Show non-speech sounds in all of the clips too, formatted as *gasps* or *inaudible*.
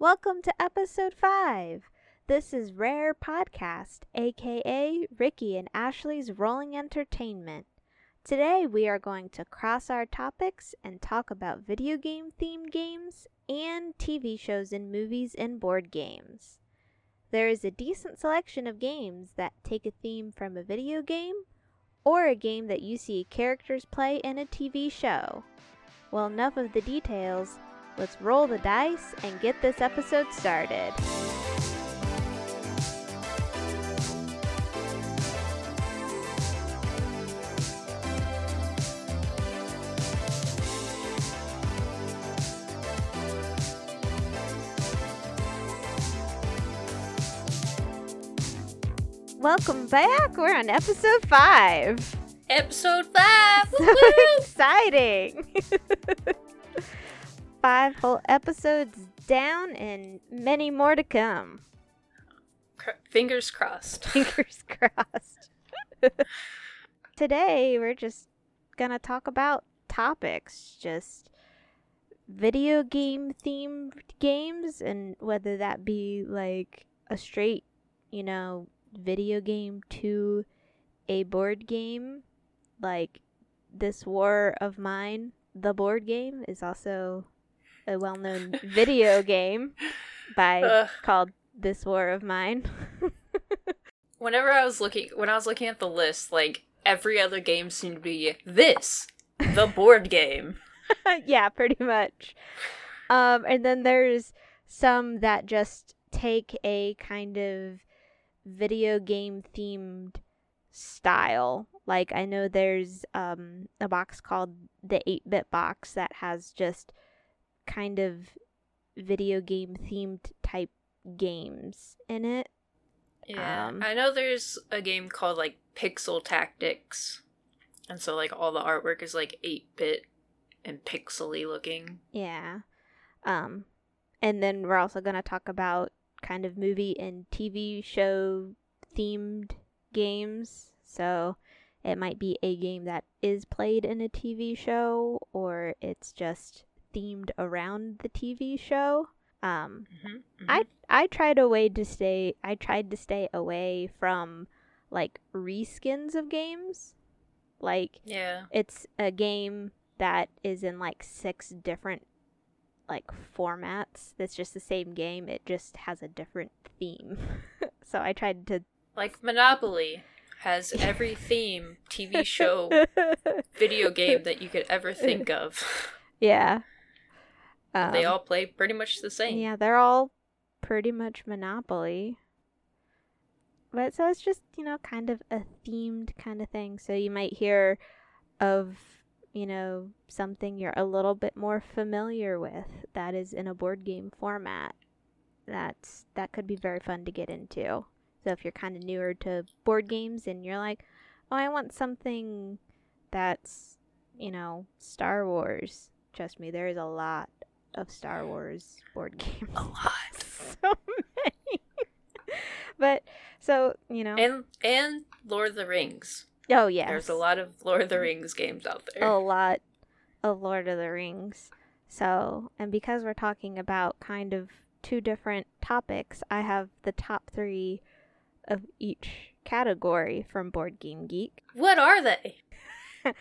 Welcome to episode 5. This is Rare Podcast, aka Ricky and Ashley's Rolling Entertainment. Today we are going to cross our topics and talk about video game themed games and TV shows and movies and board games. There is a decent selection of games that take a theme from a video game or a game that you see characters play in a TV show. Well, enough of the details. Let's roll the dice and get this episode started. Welcome back. We're on episode 5. Episode five. *laughs* So Woo-hoo! exciting! *laughs* Five whole episodes down and many more to come. Fingers crossed. *laughs* Fingers crossed. *laughs* Today, we're just gonna talk about topics, just video game themed games, and whether that be like a straight, you know, video game to a board game, like this War of Mine, the board game, is also a well known video game by *laughs* Ugh. called This War of Mine. *laughs* Whenever I was looking, when I was looking at the list, like every other game seemed to be this, the *laughs* board game. yeah, pretty much. Um, and then there's some that just take a kind of video game themed style. Like I know there's um a box called the 8-bit box that has just kind of video game themed type games in it. Yeah, Um, I know there's a game called like Pixel Tactics, and so like all the artwork is like eight bit and pixely looking. Yeah. Um and then we're also going to talk about kind of movie and TV show themed games. So it might be a game that is played in a TV show or it's just themed around the TV show. Um hmm I I tried a way to stay I tried to stay away from like reskins of games. Like yeah, it's a game that is in like six different like formats that's just the same game it just has a different theme *laughs* so i tried to like Monopoly has every theme, TV show, *laughs* video game that you could ever think of. yeah they Um, all play pretty much the same. yeah they're all pretty much monopoly. But so it's just you know kind of a themed kind of thing. So you might hear of you know something you're a little bit more familiar with that is in a board game format that's that could be very fun to get into. So if you're kind of newer to board games and you're like oh i want something that's you know star wars trust me there is a lot of star wars board games A lot. *laughs* so many *laughs* but so you know And and Lord of the Rings. oh yeah There's a lot of Lord of the Rings games out there. a lot of Lord of the Rings. So, and because we're talking about kind of two different topics, I have the top three of each category from Board Game Geek. What are they? *laughs*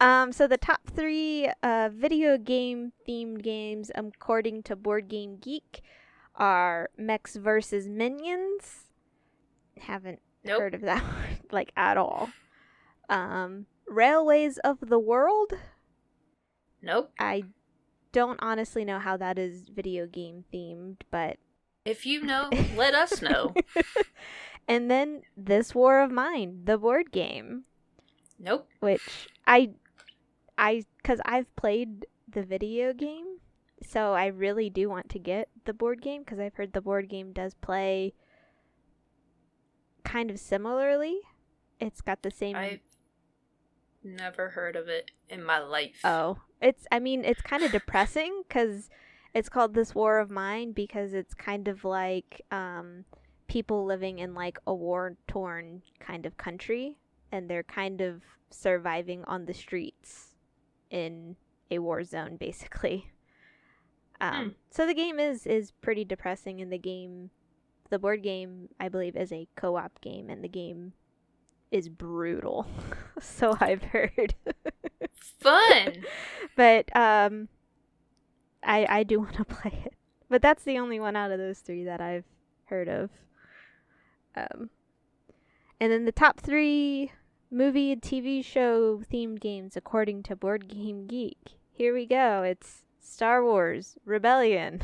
Um, so the top three uh, video game themed games, according to Board Game Geek, are Mechs versus Minions. Haven't Nope. heard of that *laughs* one, like at all. Um, Railways of the World. Nope. I don't honestly know how that is video game themed, but If you know, *laughs* let us know. *laughs* and then This War of Mine, the board game, Nope. which I I cuz I've played the video game, so I really do want to get the board game cuz I've heard the board game does play kind of similarly. It's got the same I've never heard of it in my life. Oh, it's. I mean, it's kind of depressing because it's called this war of mine because it's kind of like um, people living in like a war torn kind of country, and they're kind of surviving on the streets in a war zone, basically. Um, so the game is is pretty depressing, and the game, the board game, I believe, is a co-op game, and the game is brutal. *laughs* so I've heard. Fun. *laughs* but um, I I do want to *laughs* play it. But that's the only one out of those three that I've heard of. Um, and then the top three movie and TV show themed games according to Board Game Geek. Here we go. It's Star Wars Rebellion,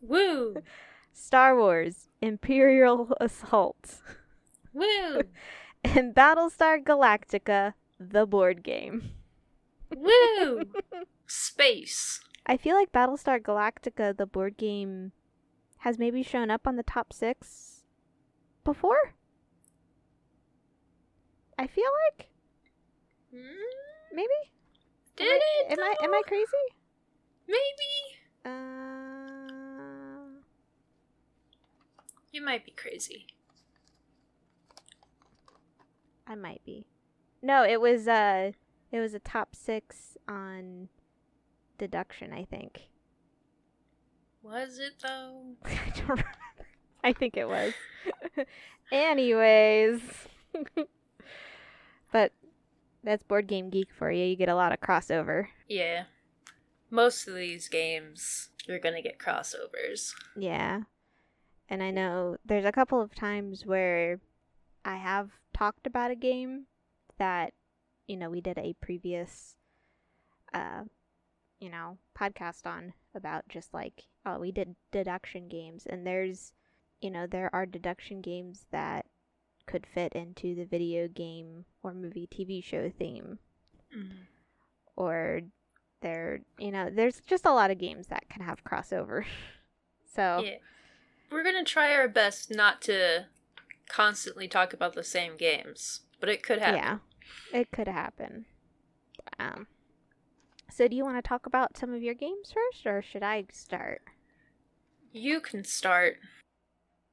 Woo. *laughs* Star Wars Imperial Assault, Woo. *laughs* and Battlestar Galactica, the board game. Woo. *laughs* Space. I feel like Battlestar Galactica, the board game, has maybe shown up on the top six before. I feel like Hmm? maybe. Did am I, it? Am I am I crazy? Maybe. Uh, You might be crazy. I might be. No, it was uh, it was a top six on deduction. I think. Was it though? *laughs* I don't remember. I think it was. *laughs* Anyways. *laughs* but that's Board Game Geek for you. You get a lot of crossover. Yeah. Most of these games, you're gonna get crossovers. Yeah. And I know there's a couple of times where I have talked about a game that, you know, we did a previous, uh, you know, podcast on about just like, oh, we did deduction games. And there's, you know, there are deduction games that could fit into the video game or movie TV show theme. Mm-hmm. Or there, you know, there's just a lot of games that can have crossover. *laughs* so, Yeah. We're gonna try our best not to constantly talk about the same games, but it could happen. Yeah, it could happen. Um, so do you want to talk about some of your games first, or should I start? You can start. *laughs*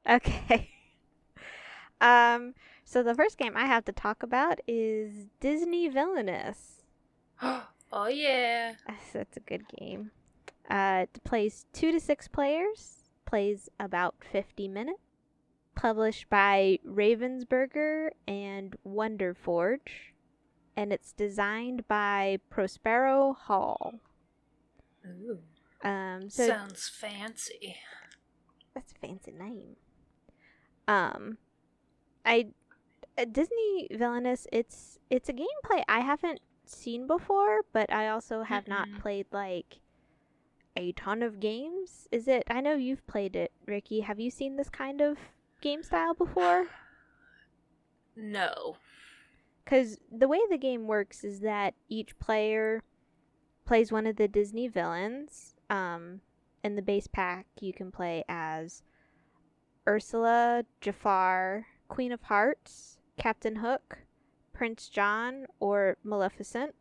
Okay. Um, so the first game I have to talk about is Disney Villainous. *gasps* oh yeah. That's a good game. Uh, it plays two to six players. Plays about fifty minutes. Published by Ravensburger and Wonderforge, and it's designed by Prospero Hall. Ooh. Um, so Sounds fancy. that's a fancy name. Um, I uh, Disney Villainous. It's it's a gameplay I haven't seen before, but I also have not Mm-mm. played like a ton of games. Is it? I know you've played it, Ricky. Have you seen this kind of game style before? *sighs* No. Because the way the game works is that each player plays one of the Disney villains. Um, in the base pack, you can play as Ursula, Jafar, Queen of Hearts, Captain Hook, Prince John, or Maleficent.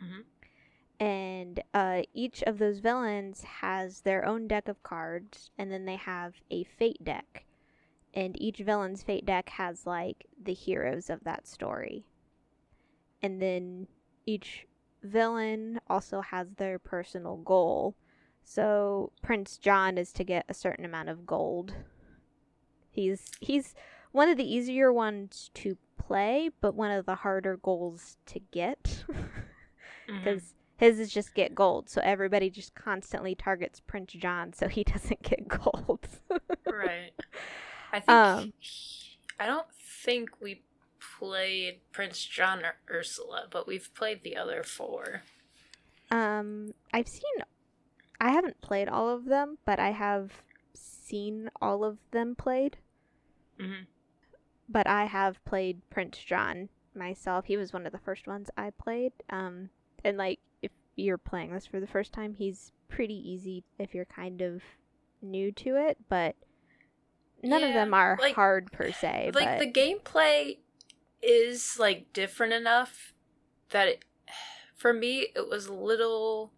Mhm. And uh, each of those villains has their own deck of cards, and then they have a fate deck. And each villain's fate deck has like the heroes of that story. And then each villain also has their personal goal. So Prince John is to get a certain amount of gold. He's he's one of the easier ones to play, but one of the harder goals to get. *laughs* Because his is just get gold. So everybody just constantly targets Prince John, so he *laughs* doesn't get gold. Right. *laughs* I think Um, I don't think we played Prince John or Ursula, but we've played the other four. um, I've seen, I haven't played all of them, but I have seen all of them played. Mm hmm But I have played Prince John myself. He was one of the first ones I played. Um, and like if you're playing this for the first time, he's pretty easy if you're kind of new to it, but. None of them are like- hard per se. Like but... the gameplay is like different enough that it, for me it was a little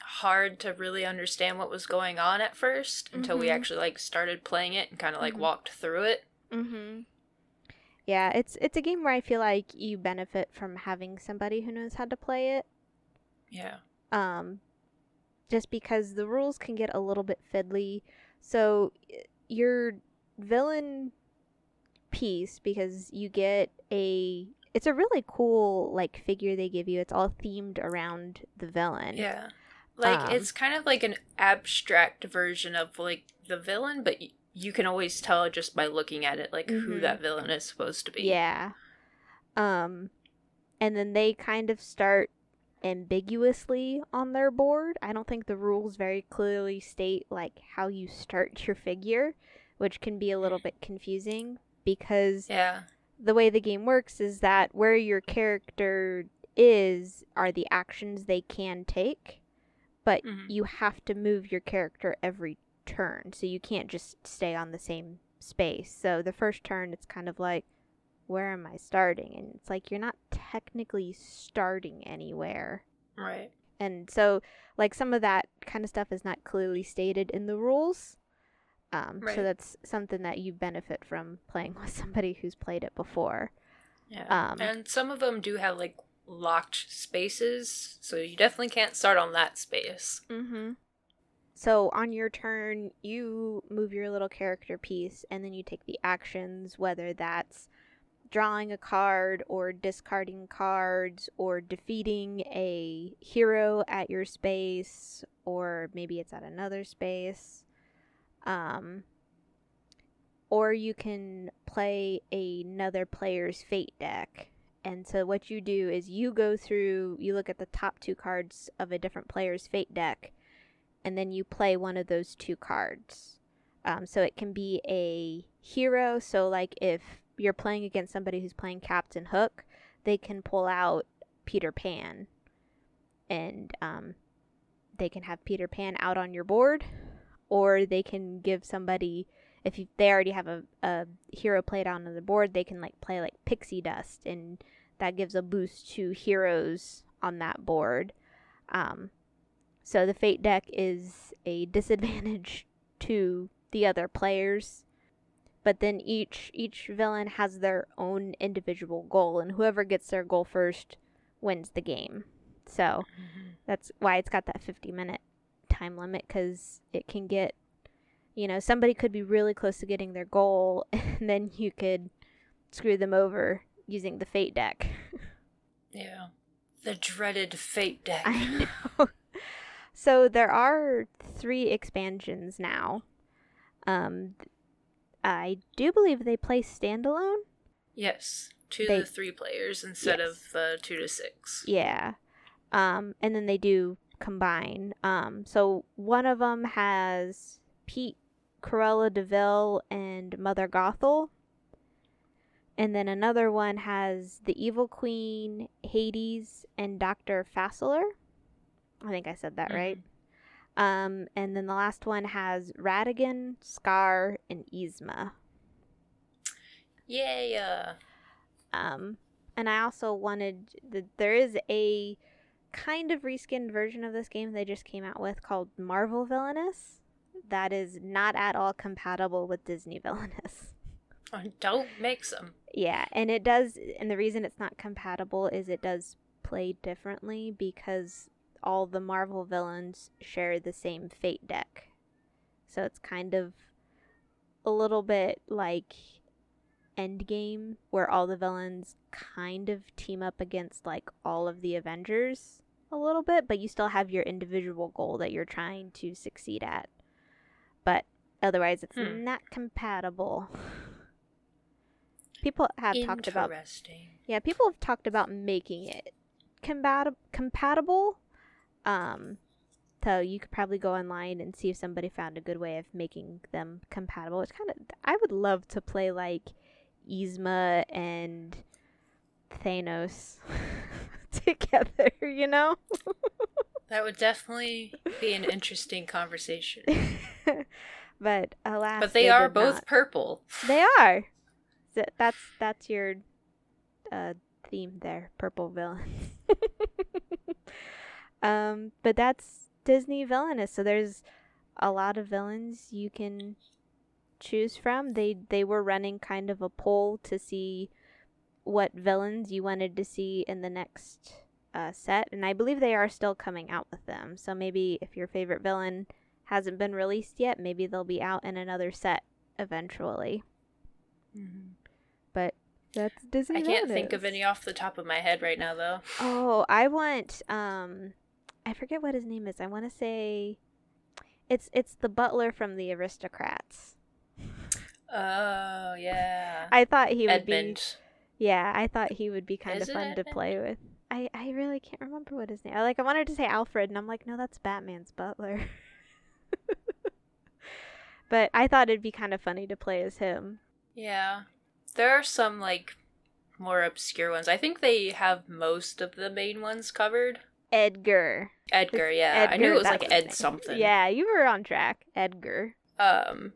hard to really understand what was going on at first until we Mhm. actually like started playing it and kind of like Mhm. walked through it. Mm-hmm. Yeah, it's it's a game where I feel like you benefit from having somebody who knows how to play it. Yeah. Um, just because the rules can get a little bit fiddly. So your villain piece because you get a it's a really cool like figure they give you. It's all themed around the villain. Yeah. Like Um, it's kind of like an abstract version of like the villain, but you can always tell just by looking at it like who Mhm. that villain is supposed to be. Yeah. Um and then they kind of start ambiguously on their board. I don't think the rules very clearly state like how you start your figure, which can be a little bit confusing because Yeah. the way the game works is that where your character is are the actions they can take, but Mhm. you have to move your character every turn. So you can't just stay on the same space. So the first turn it's kind of like where am I starting? And it's like you're not technically starting anywhere. Right. And so like some of that kind of stuff is not clearly stated in the rules. Um, Right. so that's something that you benefit from playing *laughs* with somebody who's played it before. Yeah. Um, and some of them do have like locked spaces, so you definitely can't start on that space. Mm-hmm. So on your turn, you move your little character piece, and then you take the actions, whether that's drawing a card or discarding cards or defeating a hero at your space or maybe it's at another space. Um or you can play another player's fate deck. And so what you do is you go through you look at the top two cards of a different player's fate deck and then you play one of those two cards. Um, so it can be a hero. So like if you're playing against somebody who's playing Captain Hook, they can pull out Peter Pan, and um, they can have Peter Pan out on your board, or they can give somebody if you, they already have a, a hero played out on the board, they can like play like Pixie Dust, and that gives a boost to heroes on that board. Um, so the Fate deck is a *laughs* disadvantage to the other players. But then each each villain has their own individual goal and whoever gets their goal first wins the game. So mm-hmm. that's why it's got that 50 minute time limit because it can get you know somebody could be really close to getting their goal *laughs* and then you could screw them over using the fate deck. *laughs* Yeah. The dreaded fate deck. i know so there are three expansions now um i do believe they play standalone Yes. Two They- to three players instead Yes. of the two to six. Yeah. Um, and then they do combine. Um, so one of them has Pete, Cruella De Vil, and Mother Gothel. And then another one has the Evil Queen, Hades, and Dr. Facilier. I think I said that right. Um, and then the last one has Ratigan, Scar, and Yzma. Yeah. Um, and I also wanted the, there is a kind of reskinned version of this game they just came out with called Marvel Villainous that is not at all compatible with Disney Villainous. Oh, Don't mix them. yeah, and it does and the reason it's not compatible is it does play differently because all the Marvel villains share the same fate deck. So it's kind of a little bit like Endgame, where all the villains kind of team up against like all of the Avengers a little bit, but you still have your individual goal that you're trying to succeed at. But otherwise, it's Hmm. not compatible. People have talked about yeah, people have talked about making it combat- compatible. Um, so you could probably go online and see if somebody found a good way of making them compatible. It's kind of I would love to play like Yzma and Thanos *laughs* together, *laughs* you know? That would definitely be an interesting conversation. *laughs* but alas, But they, are did both not. purple. They are. That's that's your uh, theme there, purple villains. Um, but that's Disney villainous. So there's a lot of villains you can choose from. They they were running kind of a poll to see what villains you wanted to see in the next uh, set, and I believe they are still coming out with them. So maybe if your favorite villain hasn't been released yet, maybe they'll be out in another set eventually. Mm-hmm. But that's Disney. I can't think of any off the top of my head right now, though. Oh, I want um I forget what his name is. I want to say it's it's the butler from the Aristocrats. Oh yeah, I thought he would be Edmund. Yeah, I thought he would be kind Is of fun to play with. I I really can't remember what his name. I like I wanted to say Alfred and I'm like, "No, that's Batman's butler." *laughs* but I thought it'd be kind of funny to play as him. Yeah, there are some like more obscure ones. I think they have most of the main ones covered. Edgar. Edgar, yeah, I knew it was like Ed something. Yeah, you were on track. Edgar. Um,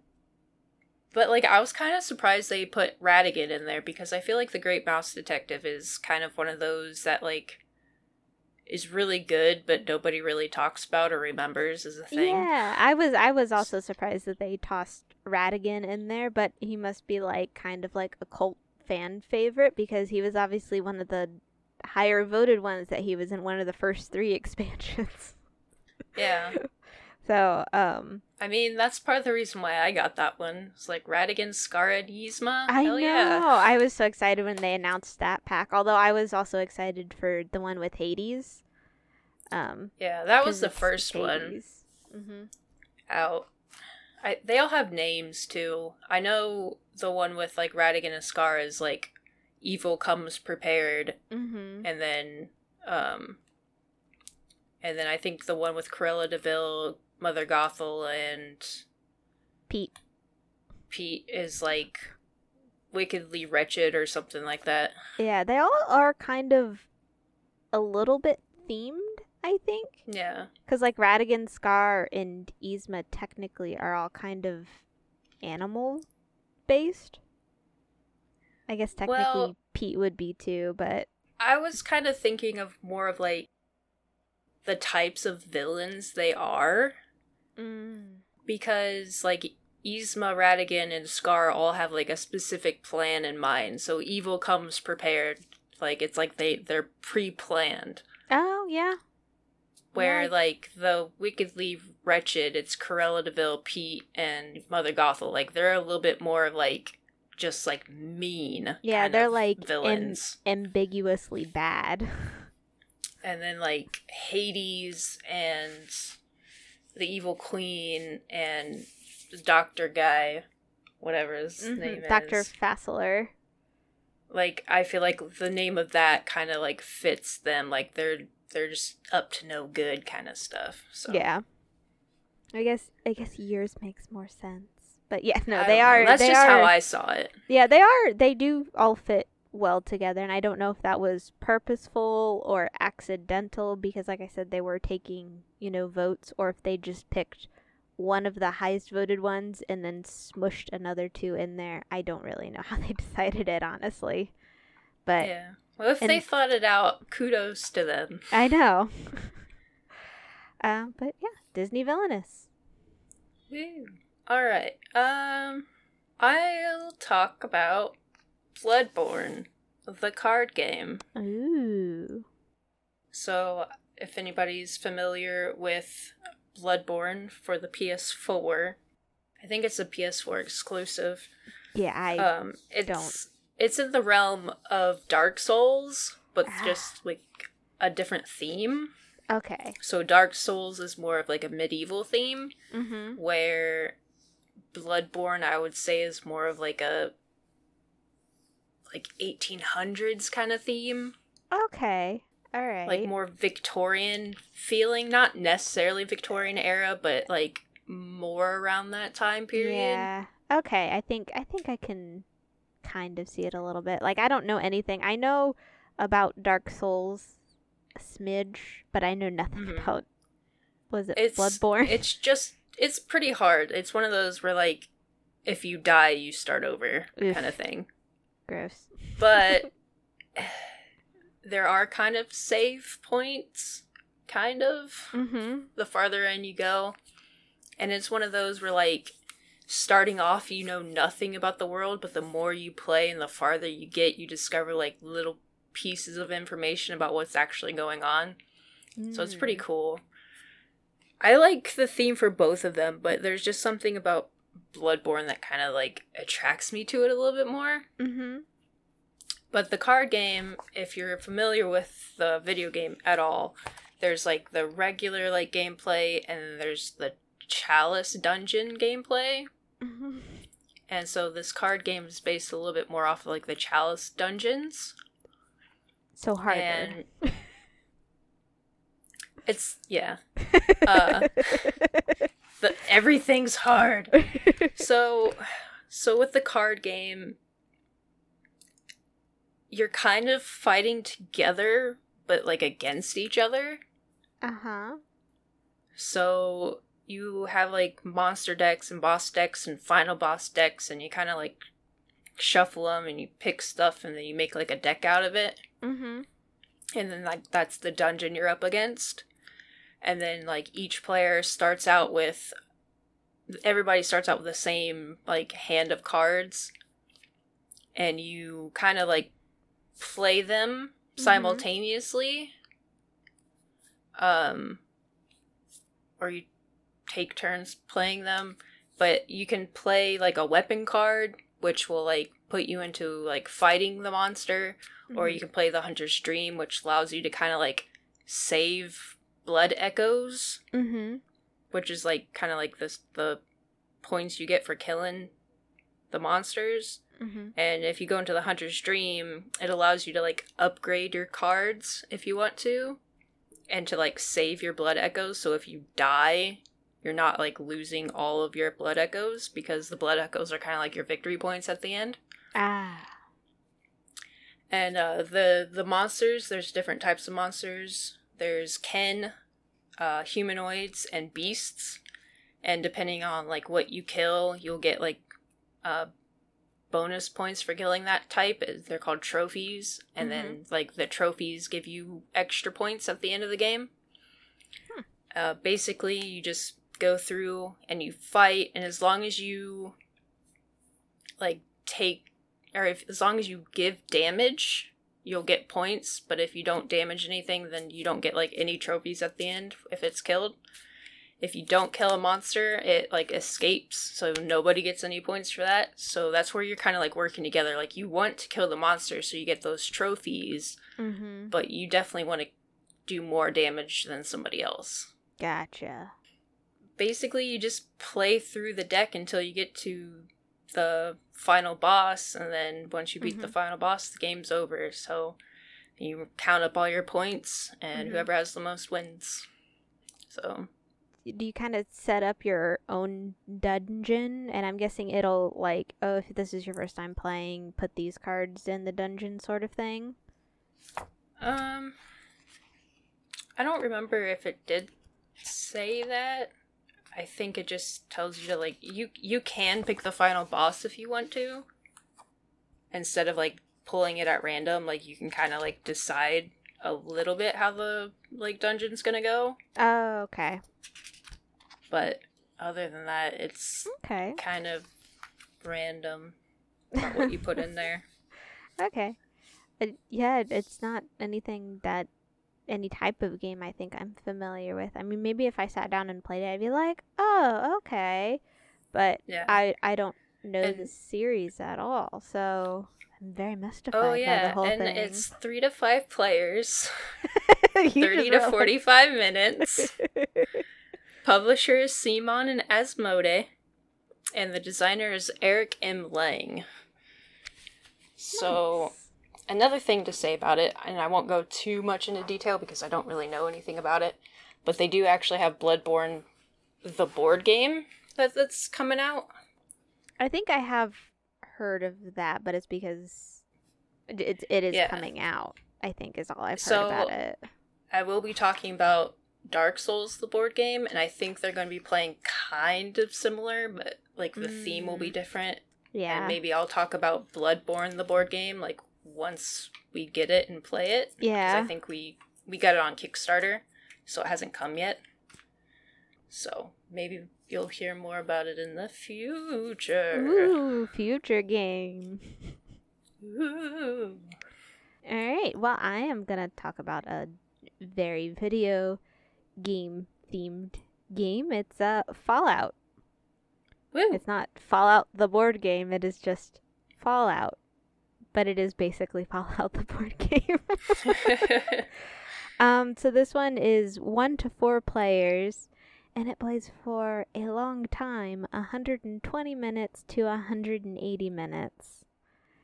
but like I was kind of surprised they put Ratigan in there because I feel like the Great Mouse Detective is kind of one of those that like is really good, but nobody really talks about or remembers as a thing. Yeah, I was I was also surprised that they tossed Ratigan in there, but he must be like kind of like a cult fan favorite because he was obviously one of the higher voted ones that he was in one of the first 3 *laughs* expansions. Yeah. *laughs* So, um I mean, that's part of the reason why I got that one. It's like Ratigan, Scar, and Yzma. I Hell know. yeah. I was so excited when they announced that pack, although I was also excited for the one with Hades. Um Yeah, that was the first one. Mhm. out. I they all have names too. I know the one with like Ratigan and Scar is like evil comes prepared Mhm. and then um and then I think the one with Cruella De Vil, Mother Gothel and Pete. Pete is like wickedly wretched or something like that. Yeah, they all are kind of a little bit themed, I think. Yeah. Because, like, Ratigan, Scar, and Yzma technically are all kind of animal based. I guess technically Well- Pete would be too, but. I was kind of thinking of more of like the types of villains they are Mm. because like Yzma, Ratigan, and Scar all have like a specific plan in mind. So evil comes prepared. Like it's like they they're pre-planned. Oh, yeah. Where Yeah. like the wickedly wretched, it's Cruella De Vil, Pete, and Mother Gothel. Like they're a little bit more like just like mean. Yeah, they're like villains. ambiguously bad. and then like Hades and the evil queen and the doctor guy, whatever his mm-hmm. name Dr. is. Doctor Facilier. Like I feel like the name of that kind of like fits them. Like they're they're just up to no good kind of stuff. So Yeah. I guess I guess years makes more sense. But yeah, no, they don't know. are That's they just are how I saw it. Yeah, they are. They do all fit well together, and I don't know if that was purposeful or accidental because, like I said, they were taking, you know, votes, or if they just picked one of the highest voted ones and then smushed another two in there. I don't really know *laughs* how they decided it, honestly. But yeah. Well, if they thought it out, kudos to them. I know. *laughs* *laughs* um, but yeah, Disney villainous. Woo. All right. Um, I'll talk about Bloodborne, the card game. Ooh. So, if anybody's familiar with Bloodborne for the PS4, I think it's a PS4 exclusive. Yeah, I. um, it's don't. it's in the realm of Dark Souls, but Ah. just like a different theme. okay. So, Dark Souls is more of like a medieval theme, Mm-hmm. where Bloodborne, I would say, is more of like a like 1800s kind of theme. Okay. All right. like more Victorian feeling, not necessarily Victorian era, but like more around that time period. Yeah. Okay. I think I think I can kind of see it a little bit. Like I don't know anything. I know about Dark Souls a smidge, but I know nothing Mhm. about was it It's Bloodborne? It's just it's pretty hard. It's one of those where like if you die, you start over Oof. kind of thing. Gross. But *laughs* *sighs* there are kind of save points, kind of. Mm-hmm. the farther in you go. And it's one of those where, like, starting off, you know nothing about the world, but the more you play and the farther you get, you discover, like, little pieces of information about what's actually going on. So it's pretty Mm. cool. I like the theme for both of them, but there's just something about Bloodborne that kind of like attracts me to it a little bit more. Mm-hmm. But the card game, if you're familiar with the video game at all, there's like the regular like gameplay and there's the chalice dungeon gameplay. Mm-hmm. And so this card game is based a little bit more off of like the chalice dungeons. So harder. And *laughs* it's yeah. Uh, the, everything's hard. So so with the card game you're kind of fighting together but like against each other. uh-huh. So you have like monster decks and boss decks and final boss decks and you kind of like shuffle them and you pick stuff and then you make like a deck out of it Mm-hmm. and then like that's the dungeon you're up against and then like each player starts out with everybody starts out with the same like hand of cards. And you kind of like play them Mhm. simultaneously. Um or you take turns playing them. But you can play like a weapon card which will like put you into like fighting the monster. Or you can play the hunter's dream which allows you to kind of like save blood echoes Mm-hmm. which is like kind of like this the points you get for killing the monsters Mm-hmm. and if you go into the hunter's dream it allows you to like upgrade your cards if you want to and to like save your blood echoes so if you die you're not like losing all of your blood echoes because the blood echoes are kind of like your victory points at the end Ah. And uh, the the monsters, there's different types of monsters. There's kin, uh, humanoids, and beasts. And depending on like what you kill, you'll get like uh, bonus points for killing that type. They're called trophies, and then like the trophies give you extra points at the end of the game. Uh, basically, you just go through and you fight, and as long as you like take or if as long as you give damage, you'll get points. But if you don't damage anything, then you don't get like any trophies at the end if it's killed. If you don't kill a monster, it like escapes, so nobody gets any points for that. So that's where you're kind of like working together. Like you want to kill the monster, so you get those trophies, Mm-hmm. but you definitely want to do more damage than somebody else. Gotcha. Basically, you just play through the deck until you get to the final boss, and then once you beat the Mhm. final boss, the game's over. So you count up all your points, and Mhm. whoever has the most wins. So Do you kind of set up your own dungeon? And I'm guessing it'll like, oh, if this is your first time playing, put these cards in the dungeon, sort of thing. Um, I don't remember if it did say that. I think it just tells you to like you you can pick the final boss if you want to. Instead of like pulling it at random, like you can kind of like decide a little bit how the like dungeon's gonna go. Oh, okay. But other than that, it's Okay. kind of random what you put in there. *laughs* Okay. Uh, yeah, it's not anything that any type of game I think I'm familiar with. I mean, maybe if I sat down and played it, I'd be like, "Oh, okay," but Yeah. I I don't know And- the series at all, so I'm very mystified Oh by the yeah, whole and thing. it's three to five players, *laughs* thirty to forty-five minutes. *laughs* Publisher is CMON and Asmodee, and the designer is Eric M. Lang. So, Nice. Another thing to say about it, and I won't go too much into detail because I don't really know anything about it, but they do actually have Bloodborne, the board game that, that's coming out. I think I have heard of that, but it's because it it, is Yeah. coming out. I think is all I've heard So- about it. I will be talking about Dark Souls, the board game, and I think they're going to be playing kind of similar, but like the theme will be mm. different. Yeah. And maybe I'll talk about Bloodborne, the board game, like once we get it and play it. yeah. I think we we got it on Kickstarter, so it hasn't come yet. So maybe you'll hear more about it in the future. Ooh, future game. Ooh. All right. Well, I am going to talk about a very video game themed game. It's uh, Fallout. Woo! It's not Fallout the board game, it is just Fallout. But it is basically *laughs* Fallout the board game. *laughs* *laughs* um, so this one is one to four players, and it plays for a long time 120 minutes to 180 minutes.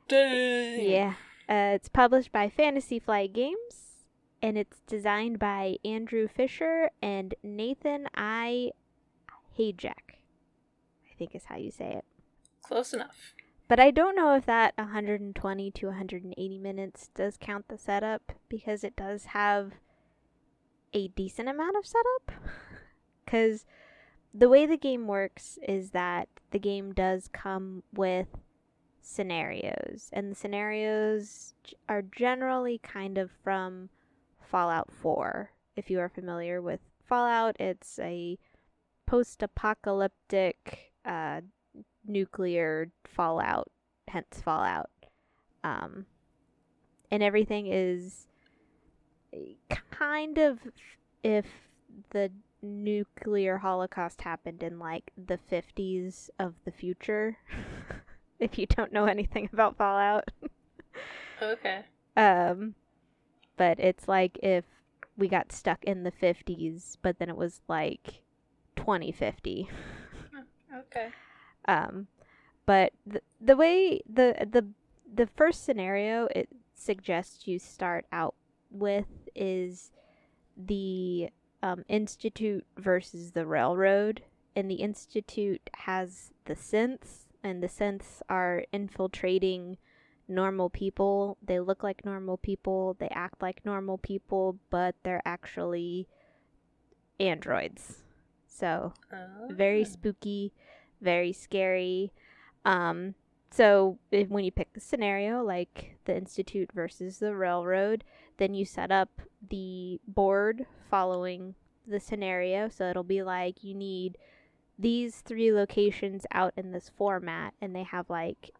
Dang. Yeah. Uh, it's published by Fantasy Flight Games, and it's designed by Andrew Fischer and Nathan I. Hajek. I think is how you say it. Close enough. But I don't know if that 120 to 180 minutes does count the setup because it does have a decent amount of setup. *laughs* Because the way the game works is that the game does come with scenarios, and the scenarios are generally kind of from Fallout 4. If you are familiar with Fallout, it's a post apocalyptic uh, nuclear fallout, hence Fallout. Um, and everything is kind of if the nuclear holocaust happened in like the 50s of the future. *laughs* if you don't know anything about Fallout. Okay. Um, but it's like if we got stuck in the 50s, but then it was like 2050. Okay. Um, but the, the way the the the first scenario it suggests you start out with is the um, institute versus the railroad, and the institute has the synths, and the synths are infiltrating normal people. They look like normal people, they act like normal people, but they're actually androids. So very Oh. spooky, very scary. Um, so if, when you pick the scenario, like the institute versus the railroad, then you set up the board following the scenario. So it'll be like you need these three locations out in this format, and they have like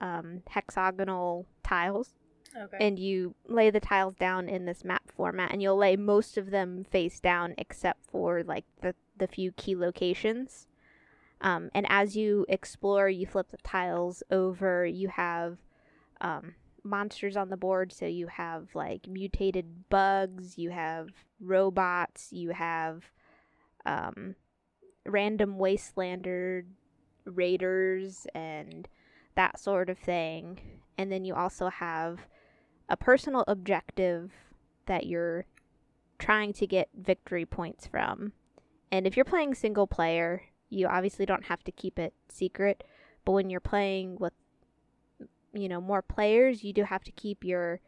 um, hexagonal tiles Okay. and you lay the tiles down in this map format and you'll lay most of them face down except for like the, the few key locations um, and as you explore you flip the tiles over you have um, monsters on the board so you have like mutated bugs you have robots you have um, random wastelander raiders and that sort of thing and then you also have a personal objective that you're trying to get victory points from. And if you're playing single player, you obviously don't have to keep it secret, but when you're playing with you know more players, you do have to keep your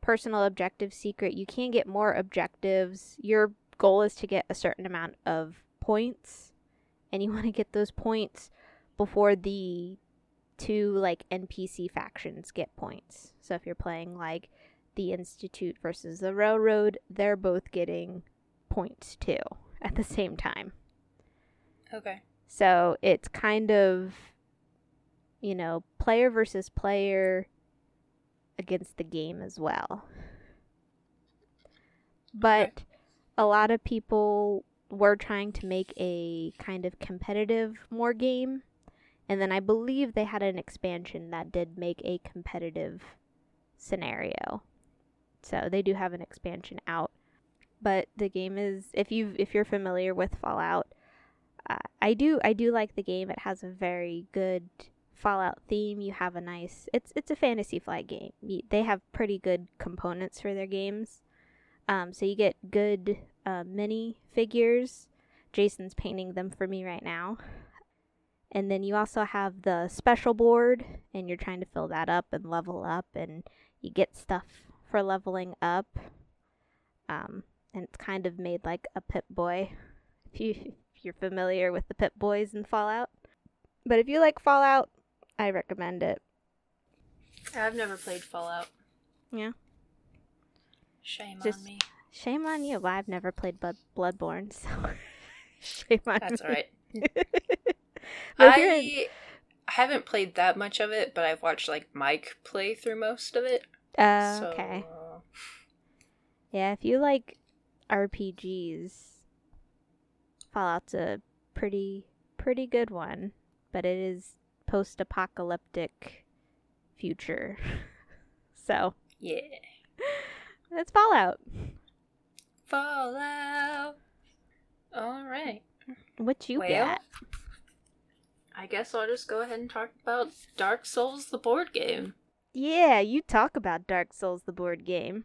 personal objective secret. You can get more objectives. Your goal is to get a certain amount of points, and you *laughs* want to get those points before the two like NPC factions get points. So if you're playing like the Institute versus the Railroad, they're both getting points too at the same time. Okay. So it's kind of you know, player versus player against the game as well. But a lot of people were trying to make a kind of competitive more game and then I believe they had an expansion that did make a competitive scenario. So they do have an expansion out. But the game is if you if you're familiar with Fallout, I do I do like the game. It has a very good Fallout theme. You have a nice it's it's a fantasy flight game. They have pretty good components for their games. Um, so you get good uh, mini figures. Jason's painting them for me right now. And then you also have the special board, and you're trying to fill that up and level up, and you get stuff for leveling up. Um, and it's kind of made like a Pip Boy, *laughs* if you you're familiar with the Pip Boys in Fallout. But if you like Fallout, I recommend it. I've never played Fallout. Yeah. Shame Just- on me. Shame on you. Well, I've never played Blood Bloodborne, *laughs* so *laughs* shame on That's me. alright. *laughs* You're in- I haven't played that much of it, but I've watched like Mike play through most of it. Uh, so, okay. Yeah, if you like RPGs, Fallout's a pretty pretty good one, but it is post-apocalyptic future. *laughs* so, yeah. it's Fallout. Fallout. All right. What you Well, got? I guess I'll just go ahead and talk about Dark Souls, the board game. Yeah, you talk about Dark Souls the board game.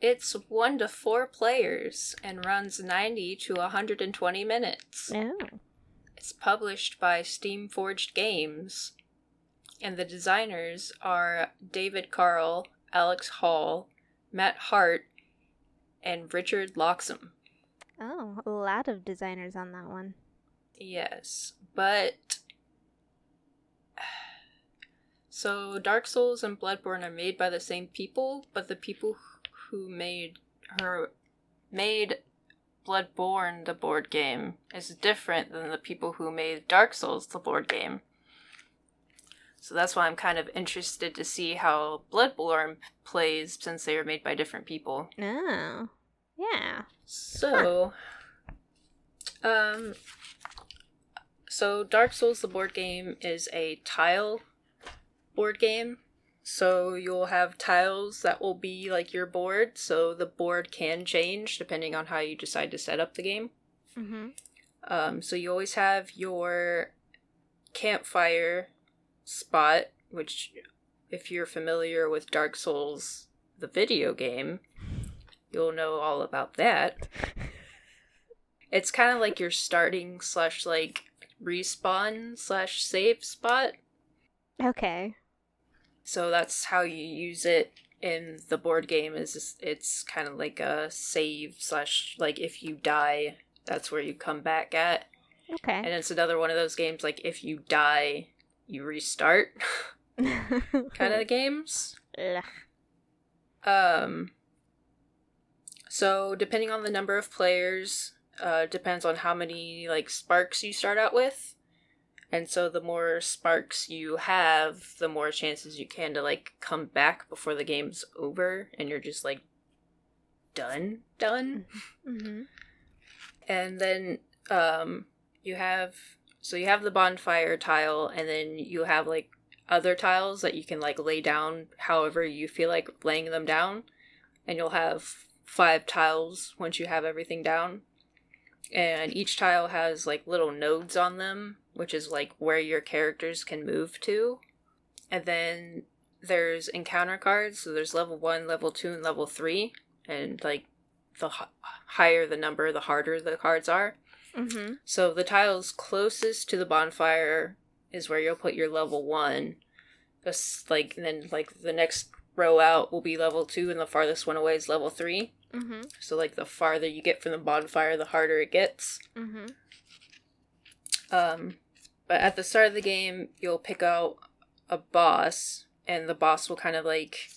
It's one to four players and runs 90 to 120 minutes. Oh. It's published by Steamforged Games, and the designers are David Carl, Alex Hall, Matt Hart, and Richard Loxam. Oh, a lot of designers on that one. Yes, but *sighs* so Dark Souls and Bloodborne are made by the same people, but the people who made her made Bloodborne the board game is different than the people who made Dark Souls the board game. So that's why I'm kind of interested to see how Bloodborne plays since they were made by different people. Oh. Yeah. So, um, so Dark Souls, the board game, is a tile board game. So you'll have tiles that will be like your board. So the board can change depending on how you decide to set up the game. Mm-hmm. Um, so you always have your campfire spot, which, if you're familiar with Dark Souls, the video game, you'll know all about that. *laughs* It's kind of like your starting slash like respawn slash save spot. Okay. So that's how you use it in the board game. Is it's kind of like a save slash like if you die, that's where you come back at. Okay. And it's another one of those games like if you die, you restart *laughs* kind of games. Ugh. Um so depending on the number of players, uh depends on how many like sparks you start out with. And so the more sparks you have, the more chances you can to like come back before the game's over and you're just like done done. *laughs* Mm-hmm. and then um you have so you have the bonfire tile and then you have like other tiles that you can like lay down however you feel like laying them down and you'll have five tiles once you have everything down and each tile has like little nodes on them which is like where your characters can move to and then there's encounter cards so there's level 1 level 2 and level 3 and like the h- higher the number the harder the cards are Mm-hmm. so the tiles closest to the bonfire is where you'll put your level one. Just like and then like the next row out will be level two, and the farthest one away is level three. Mm-hmm. So like the farther you get from the bonfire, the harder it gets. Mm-hmm. Um, but at the start of the game, you'll pick out a boss, and the boss will kind of like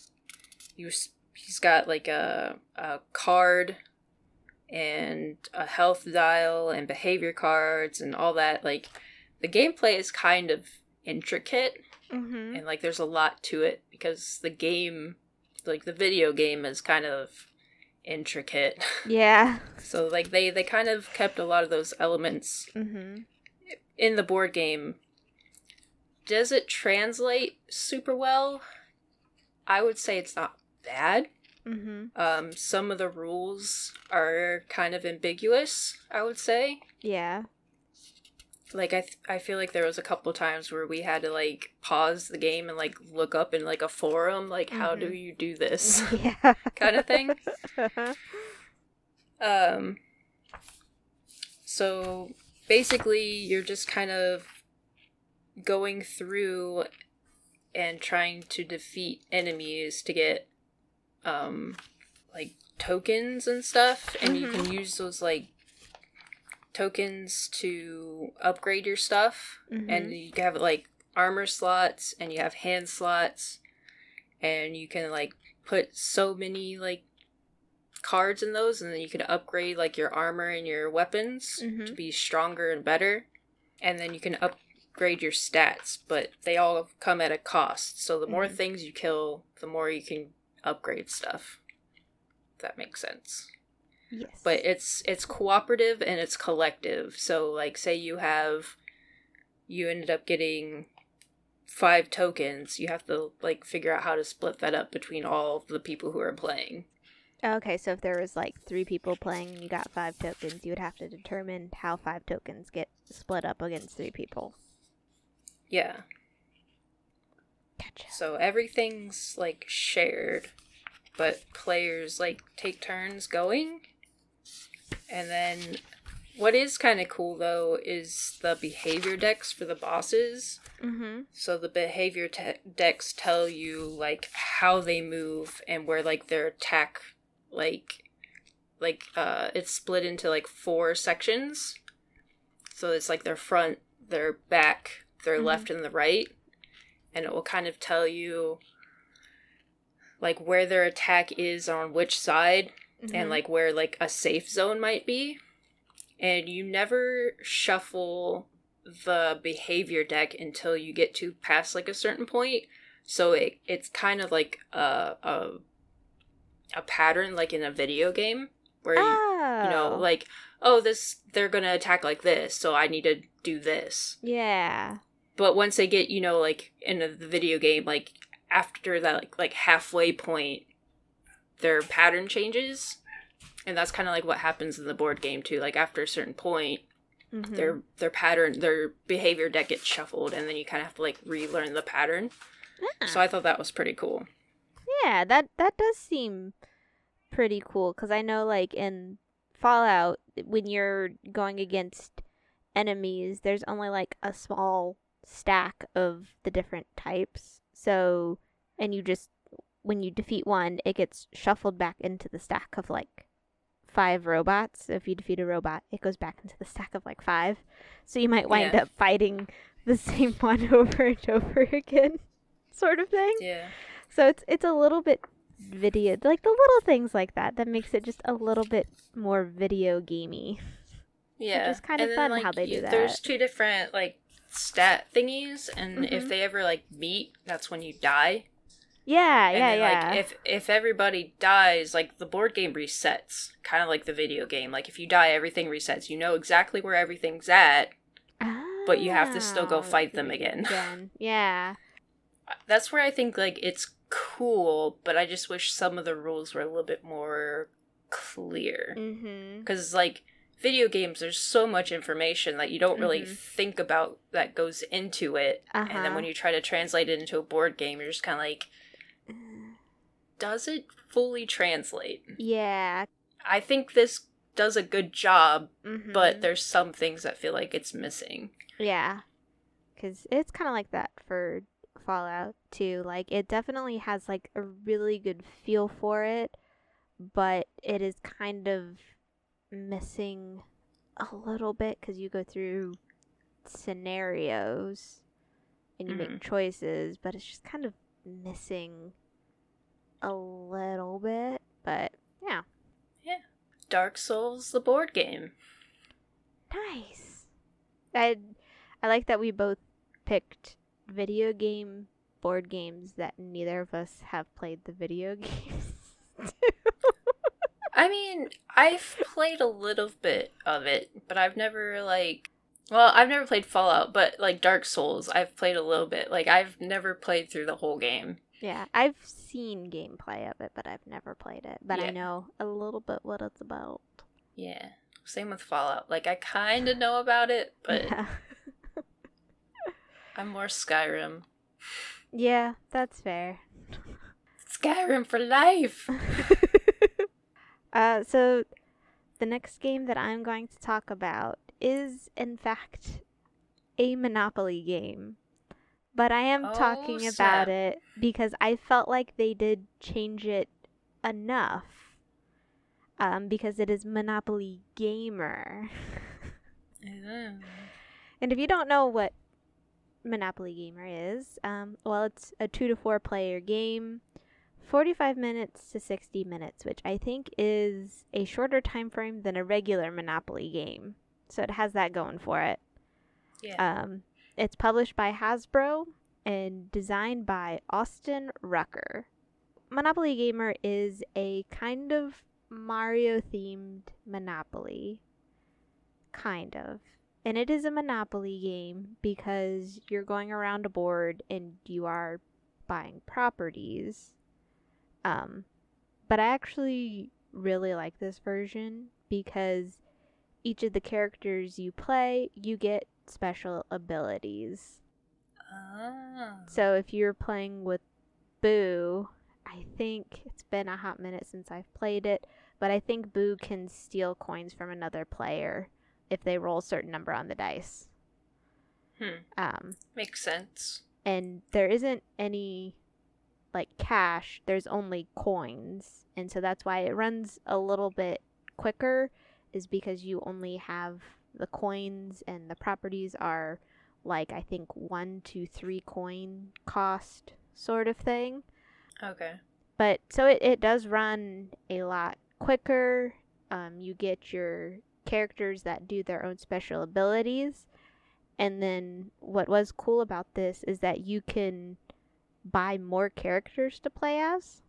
you. He's got like a a card and a health dial and behavior cards and all that. Like the gameplay is kind of intricate Mm-hmm. and like there's a lot to it because the game, like the video game, is kind of intricate. Yeah. *laughs* so like they they kind of kept a lot of those elements Mm-hmm. in the board game. Does it translate super well? I would say it's not bad. Mm-hmm. Um, some of the rules are kind of ambiguous. I would say. Yeah. Like I, th- I feel like there was a couple times where we had to like pause the game and like look up in like a forum, like how do you do this, *laughs* Yeah. *laughs* kind of thing. *laughs* Um. So basically, you're just kind of going through and trying to defeat enemies to get, um, like tokens and stuff, and you can use those like tokens to upgrade your stuff, and Mhm. you have like armor slots and you have hand slots, and you can like put so many like cards in those and then you can upgrade like your armor and your weapons Mhm. to be stronger and better and then you can upgrade your stats, but they all come at a cost. So the more Mhm. things you kill, the more you can upgrade stuff. If that makes sense. Yes. But it's it's cooperative and it's collective. So like say you have you ended up getting five tokens, you have to like figure out how to split that up between all the people who are playing. Okay, so if there was like three people playing and you got five tokens, you would have to determine how five tokens get split up against three people. Yeah. Gotcha. So everything's like shared, but players like take turns going. And then what is kind of cool though is the behavior decks for the bosses. Mm-hmm. So the behavior te- decks tell you like how they move and where like their attack like like uh it's split into like four sections. So it's like their front, their back, their Mhm. left and the right. And it will kind of tell you like where their attack is on which side Mm-hmm. and like where like a safe zone might be and you never shuffle the behavior deck until you get to past like a certain point so it it's kind of like a a, a pattern like in a video game where you, oh. you know like oh this they're gonna attack like this so i need to do this yeah. but once they get you know like in the video game like after that like like halfway point their pattern changes and that's kind of like what happens in the board game too like after a certain point Mhm. their their pattern their behavior deck gets shuffled and then you kind of have to like relearn the pattern Ah. so i thought that was pretty cool Yeah, that that does seem pretty cool because I know like in Fallout when you're going against enemies, there's only like a small stack of the different types. So, and you just when you defeat one, it gets shuffled back into the stack of like five robots. So if you defeat a robot, it goes back into the stack of like five. So you might wind Yeah. up fighting the *laughs* same one over and over again, *laughs* sort of thing. yeah So it's it's a little bit video like the little things like that that makes it just a little bit more video gamey. yeah It's kind of then, fun how they do that. there's two different like stat thingies and Mhm. if they ever like meet that's when you die Yeah, and yeah, then, yeah. like if if everybody dies like the board game resets kind of like the video game like if you die everything resets you know exactly where everything's at but you have to still go Ah, fight them again. *laughs* Yeah. that's where i think like it's cool but i just wish some of the rules were a little bit more clear because like video games there's so much information that you don't really Mhm. think about that goes into it and then Uh-huh. when you try to translate it into a board game you're just kind of like does it fully translate Yeah. i think this does a good job Mhm. but there's some things that feel like it's missing Yeah. Cuz it's kind of like that for Fallout too. Like it definitely has like a really good feel for it, but it is kind of missing a little bit cuz you go through scenarios and you Mhm. make choices, but it's just kind of missing a little bit, but yeah. Yeah. dark souls the board game Nice. I I like that we both picked video game board games that neither of us have played the video *laughs* games. I mean, I've played a little bit of it, but I've never like well, I've never played Fallout, but like Dark Souls, I've played a little bit. Like I've never played through the whole game. Yeah, I've seen gameplay of it, but I've never played it. But I know a little bit what it's about. Yeah. Same with Fallout. Like I kind of know about it, but yeah. *laughs* I'm more Skyrim. yeah, that's fair. Skyrim for life. *laughs* uh, so the next game that I'm going to talk about is, in fact, a Monopoly game. But I am Oh, talking snap. about it because I felt like they did change it enough. Um, because it is Monopoly Gamer. Mm. *laughs* And if you don't know what Monopoly Gamer is, um, well, it's a two to four player game, 45 minutes to 60 minutes, which I think is a shorter time frame than a regular Monopoly game. So it has that going for it. Yeah. Um, it's published by Hasbro and designed by Austin Rucker. Monopoly Gamer is a kind of Mario themed Monopoly. Kind of. And it is a Monopoly game because you're going around a board and you are buying properties. Um, but I actually really like this version because each of the characters you play, you get special abilities. Ah. So if you're playing with Boo, I think it's been a hot minute since I've played it, but I think Boo can steal coins from another player if they roll a certain number on the dice. Hmm. Um, Makes sense. and there isn't any like cash, there's only coins. And so that's why it runs a little bit quicker is because you only have the coins and the properties are like I think 1 to 3 coin cost sort of thing. Okay. But so it, it does run a lot quicker. Um, you get your characters that do their own special abilities. And then what was cool about this is that you can buy more characters to play as.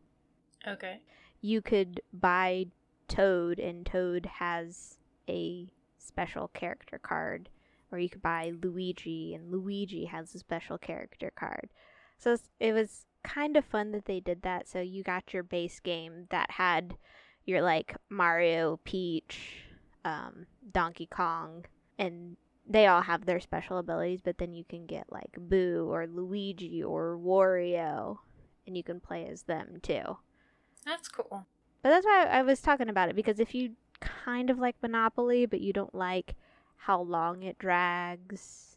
Okay. You could buy Toad, and Toad has a special character card. Or you could buy Luigi, and Luigi has a special character card. So it was kind of fun that they did that. So you got your base game that had your like Mario, Peach, um, Donkey Kong, and they all have their special abilities. But then you can get like Boo or Luigi or Wario, and you can play as them too. That's cool. But that's why I was talking about it because if you kind of like Monopoly, but you don't like how long it drags,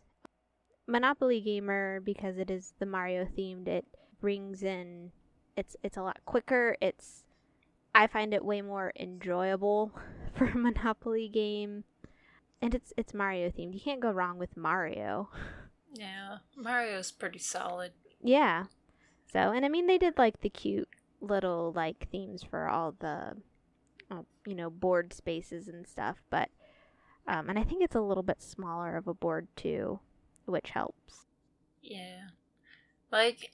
Monopoly Gamer because it is the Mario themed, it brings in it's it's a lot quicker. It's I find it way more enjoyable *laughs* for a Monopoly game. And it's it's Mario themed. You can't go wrong with Mario. Yeah. Mario's pretty solid. Yeah. So, and I mean, they did like the cute little like themes for all the, you know, board spaces and stuff. But, um, and I think it's a little bit smaller of a board too, which helps. Yeah. Like,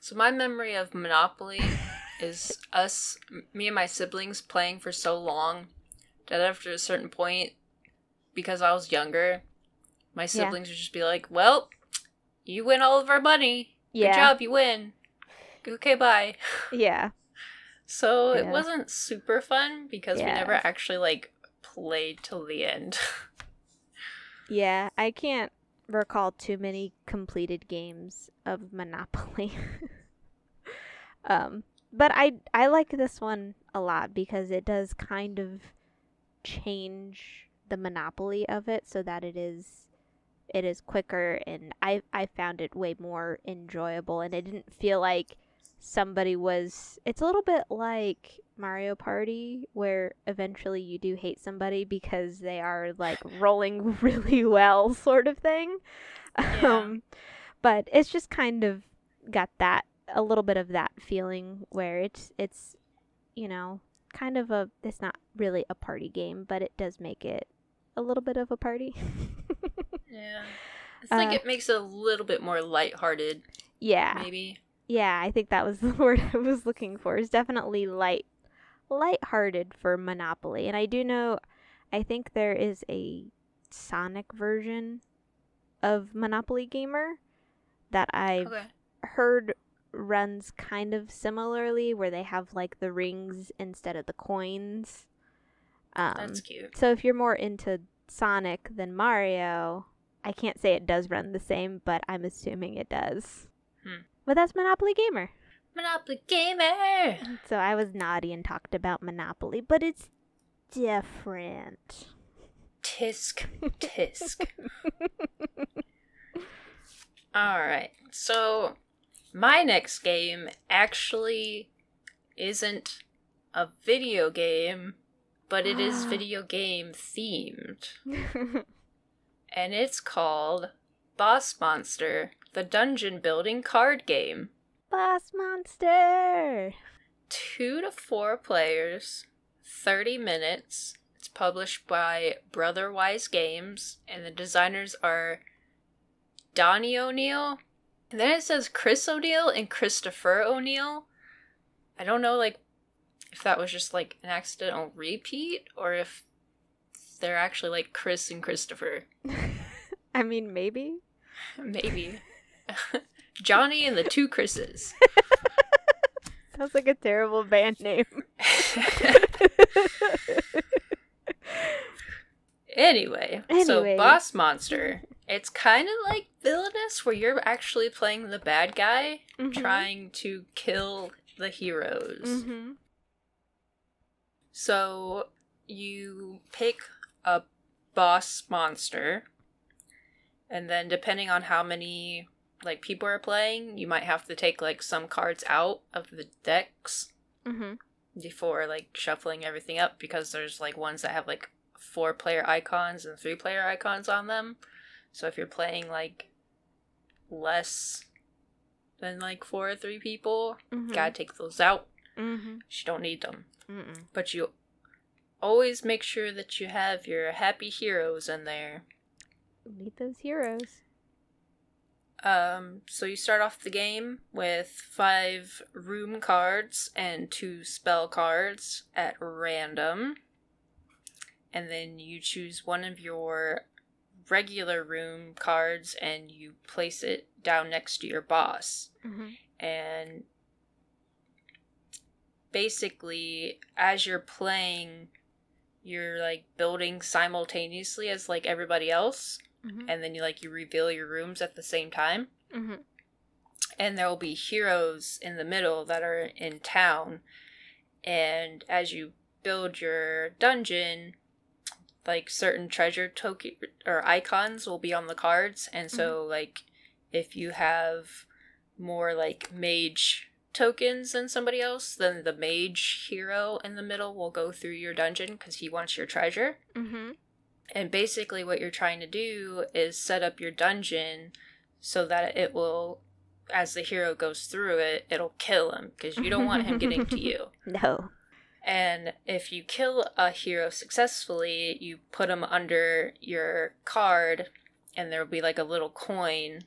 so my memory of Monopoly *laughs* is us, me and my siblings playing for so long that after a certain point, because I was younger, my siblings would just be like, well, you win all of our money. Good job, you win. Okay, bye. *laughs* Yeah. So it wasn't super fun because we never actually like played till the end. *laughs* Yeah. I can't recall too many completed games of Monopoly. *laughs* um, but I I like this one a lot because it does kind of change the monopoly of it so that it is it is quicker and I I found it way more enjoyable and it didn't feel like somebody was it's a little bit like Mario Party where eventually you do hate somebody because they are like *laughs* rolling *laughs* really well sort of thing. Yeah. Um but it's just kind of got that a little bit of that feeling where it's it's you know kind of a it's not really a party game but it does make it a little bit of a party *laughs* yeah. It's like Uh, it makes it a little bit more lighthearted, yeah maybe. Yeah i think that was *laughs* the word i was looking for is definitely light lighthearted for monopoly and i do know i think there is a sonic version of monopoly gamer that i've Okay. heard runs kind of similarly where they have like the rings instead of the coins. Um, That's cute. so if you're more into Sonic than Mario, I can't say it does run the same, but I'm assuming it does. Hmm. But that's Monopoly Gamer. Monopoly Gamer! So I was naughty and talked about Monopoly, but it's different. Tisk, *laughs* tisk. Alright, so my next game actually isn't a video game, but it is *gasps* video game themed. *laughs* And it's called Boss Monster, the dungeon building card game. Boss Monster! Two to four players, 30 minutes. It's published by Brotherwise Games, and the designers are Johnny O'Neal. And then it says Chris O'Neal and Christopher O'Neal. I don't know, like, if that was just like an accidental repeat or if they're actually like Chris and Christopher. *laughs* I mean, maybe. *laughs* Maybe. *laughs* Johnny and the two Chris's. *laughs* Sounds like a terrible band name. *laughs* anyway, so Boss Monster. It's kind of like Villainous, where you're actually playing the bad guy, Mhm. trying to kill the heroes. Mhm. So you pick a boss monster, and then depending on how many like people are playing, you might have to take like some cards out of the decks Mhm. before like shuffling everything up because there's like ones that have like four player icons and three player icons on them. So if you're playing like less than like four or three people, Mhm. gotta take those out. Mhm. You don't need them. Mm-mm. But you always make sure that you have your happy heroes in there. Meet those heroes. Um, so you start off the game with five room cards and two spell cards at random. And then you choose one of your regular room cards and you place it down next to your boss. Mhm. And basically, as you're playing, you're like building simultaneously as like everybody else Mhm. and then you like you reveal your rooms at the same time Mhm. and there will be heroes in the middle that are in town and as you build your dungeon like certain treasure token or icons will be on the cards and so like if you have more like mage tokens than somebody else then the mage hero in the middle will go through your dungeon because he wants your treasure Mhm. And basically, what you're trying to do is set up your dungeon so that it will, as the hero goes through it, it'll kill him because you don't want him getting to *laughs* you. No. And if you kill a hero successfully, you put him under your card, and there will be like a little coin,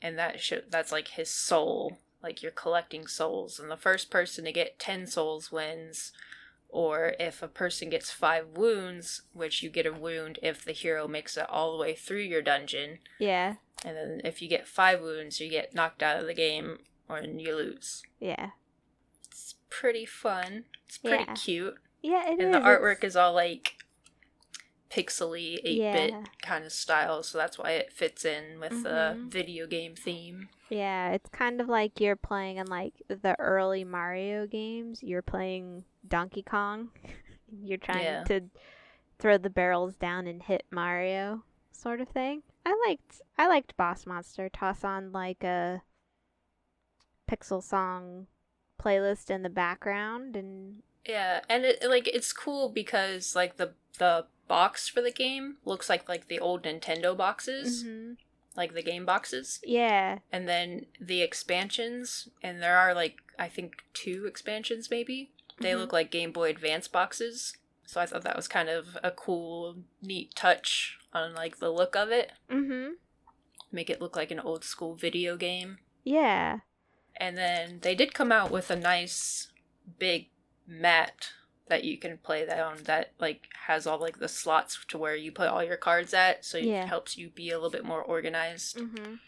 and that should that's like his soul. Like you're collecting souls, and the first person to get ten souls wins. Or if a person gets five wounds, which you get a wound if the hero makes it all the way through your dungeon, Yeah. and then if you get five wounds, you get knocked out of the game or you lose. Yeah. It's pretty fun. It's pretty Yeah. cute Yeah, it is. and the artwork It's- is all like pixely 8-bit Yeah. kind of style so that's why it fits in with the Mhm. video game theme Yeah, it's kind of like you're playing in like the early Mario games. You're playing Donkey Kong. *laughs* you're trying Yeah. to throw the barrels down and hit Mario, sort of thing. I liked I liked Boss Monster. Toss on like a Pixel Song playlist in the background and yeah and it like it's cool because like the the box for the game looks like like the old nintendo boxes Mhm. like the game boxes yeah, and then the expansions and there are like i think two expansions maybe they Mhm. look like game boy advance boxes so i thought that was kind of a cool neat touch on like the look of it Mm-hmm. make it look like an old school video game. yeah, And then they did come out with a nice big mat that you can play that on that like has all like the slots to where you put all your cards at so Yeah. it helps you be a little bit more organized. mhm.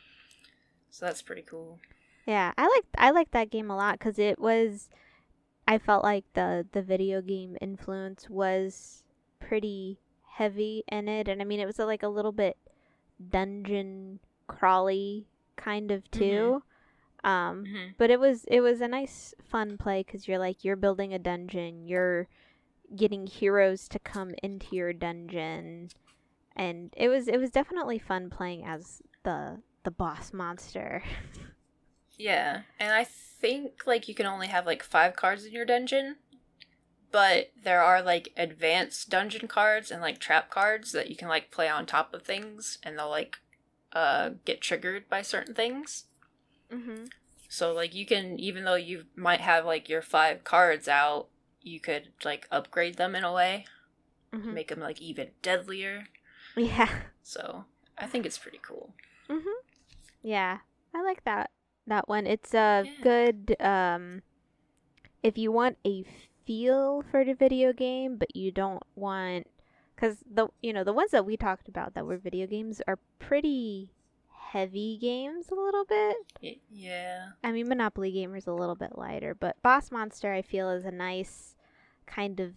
So that's pretty cool. Yeah, I liked I liked that game a lot because it was. I felt like the the video game influence was pretty heavy in it, and I mean it was uh, like a little bit dungeon crawly kind of too. Um, hmm but it was it was a nice fun play because you're like you're building a dungeon, you're getting heroes to come into your dungeon, and it was it was definitely fun playing as the the boss monster. *laughs* Yeah, and I think like you can only have like five cards in your dungeon, but there are like advanced dungeon cards and like trap cards that you can like play on top of things, and they'll like uh get triggered by certain things. Mm-hmm. So like you can even though you might have like your five cards out, you could like upgrade them in a way, Mm-hmm. make them like even deadlier. Yeah. So I think it's pretty cool. Mhm. Yeah, I like that that one. It's a Yeah. good um if you want a feel for the video game, but you don't want cuz the you know, the ones that we talked about that were video games are pretty heavy games a little bit. Y- yeah. I mean, Monopoly Gamer's a little bit lighter, but Boss Monster I feel is a nice kind of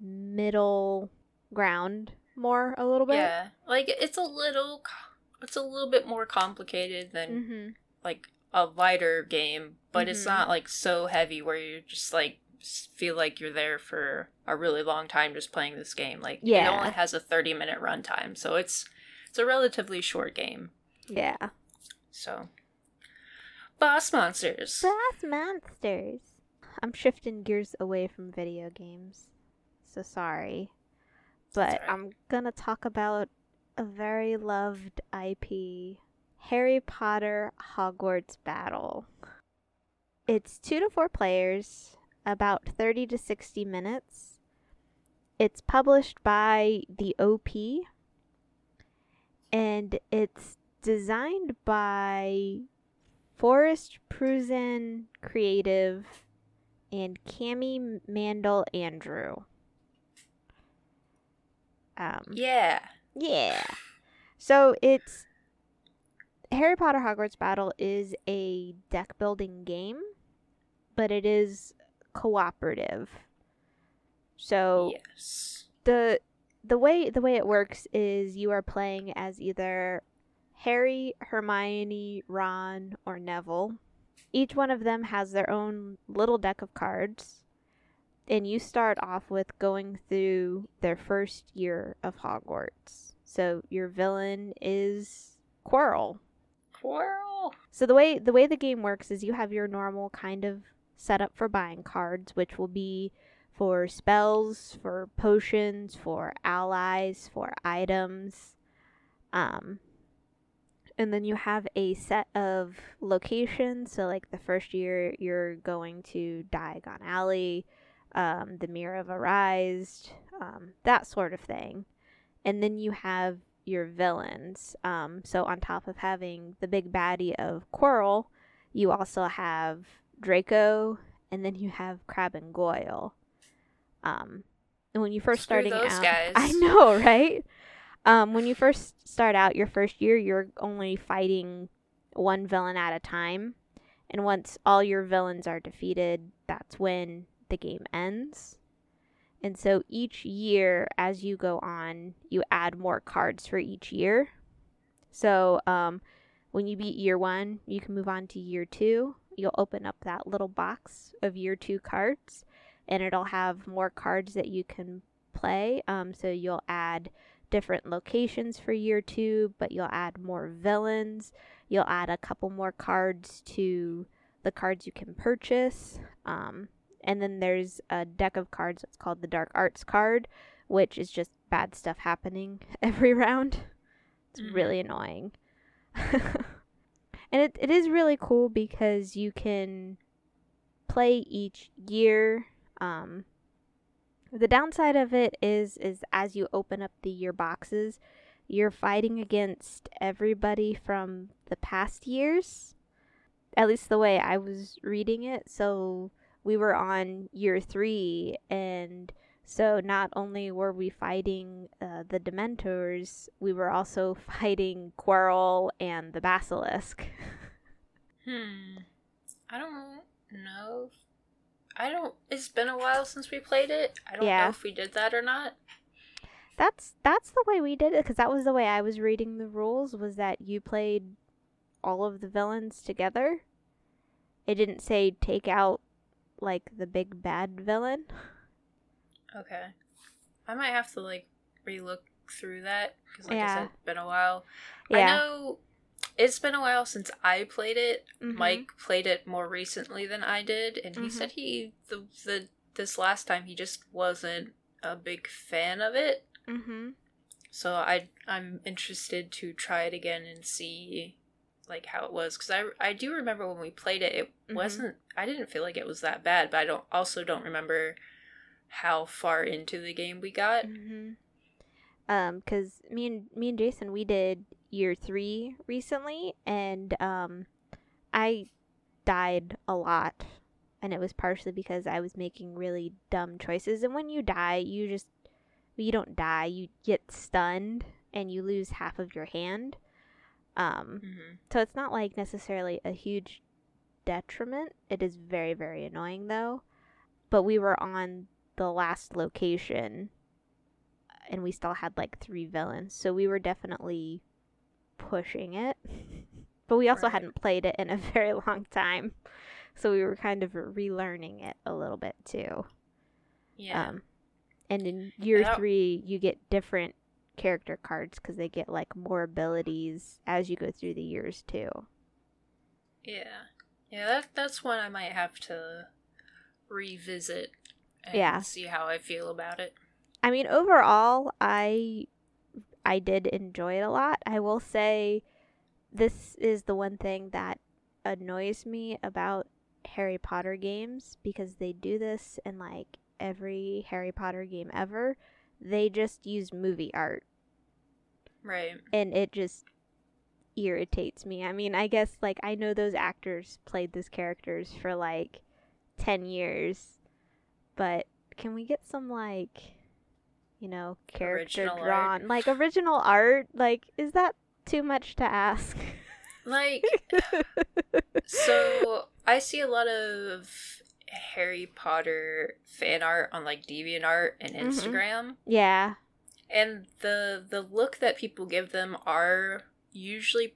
middle ground more a little bit. Yeah. Like it's a little it's a little bit more complicated than Mhm. like a lighter game, but it's Mhm. not like so heavy where you just like feel like you're there for a really long time just playing this game. Like yeah. it only has a 30 minute runtime, so it's it's a relatively short game. Yeah. So Boss Monsters. Boss Monsters. I'm shifting gears away from video games. So sorry. But alright. I'm gonna talk about a very loved IP Harry Potter Hogwarts Battle. It's two to four players, about 30 to 60 minutes. It's published by the OP, and it's designed by Forrest Pruzan Creative and Kami Mandell Andrew. Um, Yeah. yeah. So it's Harry Potter Hogwarts Battle is a deck building game, but it is cooperative. So Yes. the the way the way it works is you are playing as either Harry, Hermione, Ron, or Neville. Each one of them has their own little deck of cards, and you start off with going through their first year of Hogwarts. So your villain is Quirrell. Quirrell. So the way the way the game works is you have your normal kind of setup for buying cards, which will be for spells, for potions, for allies, for items. Um and then you have a set of locations. So like the first year you're going to Diagon Alley, um, the Mirror of Erised, um, that sort of thing. And then you have your villains. Um, so on top of having the big baddie of Quirrell, you also have Draco, and then you have Crabbe and Goyle. Um, and when you first Screw starting those out, *laughs* guys. I know, right? Um, when you first start out your first year, you're only fighting one villain at a time, and once all your villains are defeated, that's when the game ends. And so each year, as you go on, you add more cards for each year. So um, when you beat year one, you can move on to year two. You'll open up that little box of year two cards, and it'll have more cards that you can play. Um, so you'll add different locations for year two, but you'll add more villains. You'll add a couple more cards to the cards you can purchase. Um, and then there's a deck of cards that's called the Dark Arts card, which is just bad stuff happening *laughs* every round. It's Mhm. really annoying. *laughs* and it, it is really cool because you can play each year. Um, the downside of it is is as you open up the year boxes, you're fighting against everybody from the past years. At least the way I was reading it. So we were on year three, and so not only were we fighting uh, the Dementors, we were also *laughs* fighting Quirrell and the Basilisk. *laughs* Hmm. I don't know. I don't. It's been a while since we played it. I don't Yeah. know if we did that or not. that's that's the way we did it because that was the way I was reading the rules. Was that you played all of the villains together? It didn't say take out like the big bad villain. Okay. I might have to like relook through that because, like I said, it's been a while. I Yeah. know it's been a while since I played it. Mhm. Mike played it more recently than I did, and he Mhm. said he the the this last time he just wasn't a big fan of it. Mm-hmm. So I I'm interested to try it again and see like how it was because I I do remember when we played it it Mhm. wasn't I didn't feel like it was that bad but I don't also don't remember how far into the game we got. Mm-hmm. Um, cause me and me and Jason we did year three recently, and um, I died a lot, and it was partially because I was making really dumb choices. And when you die, you just you don't die, you get stunned and you lose half of your hand. Um, hmm so it's not like necessarily a huge detriment. It is very, very annoying though. But we were on the last location and we still had like three villains. So we were definitely pushing it. *laughs* But we also Right. hadn't played it in a *laughs* very long time. So we were kind of relearning it a little bit too. Yeah. Um, and in year Yeah. three, you get different character cards because they get like more abilities as you go through the years too. yeah. Yeah, that that's one I might have to revisit and Yeah. see how I feel about it. I mean, overall, I I did enjoy it a lot. I will say this is the one thing that annoys me about Harry Potter games because they do this in like every Harry Potter game ever. They just use movie art Right. and it just irritates me. I mean, I guess like I know those actors played those characters for like 10 years, but can we get some like you know, character Original art. drawn, like original art? Like is that too much to ask? *laughs* Like so I see a lot of Harry Potter fan art on like DeviantArt and Mhm. Instagram. yeah. And the the look that people give them are usually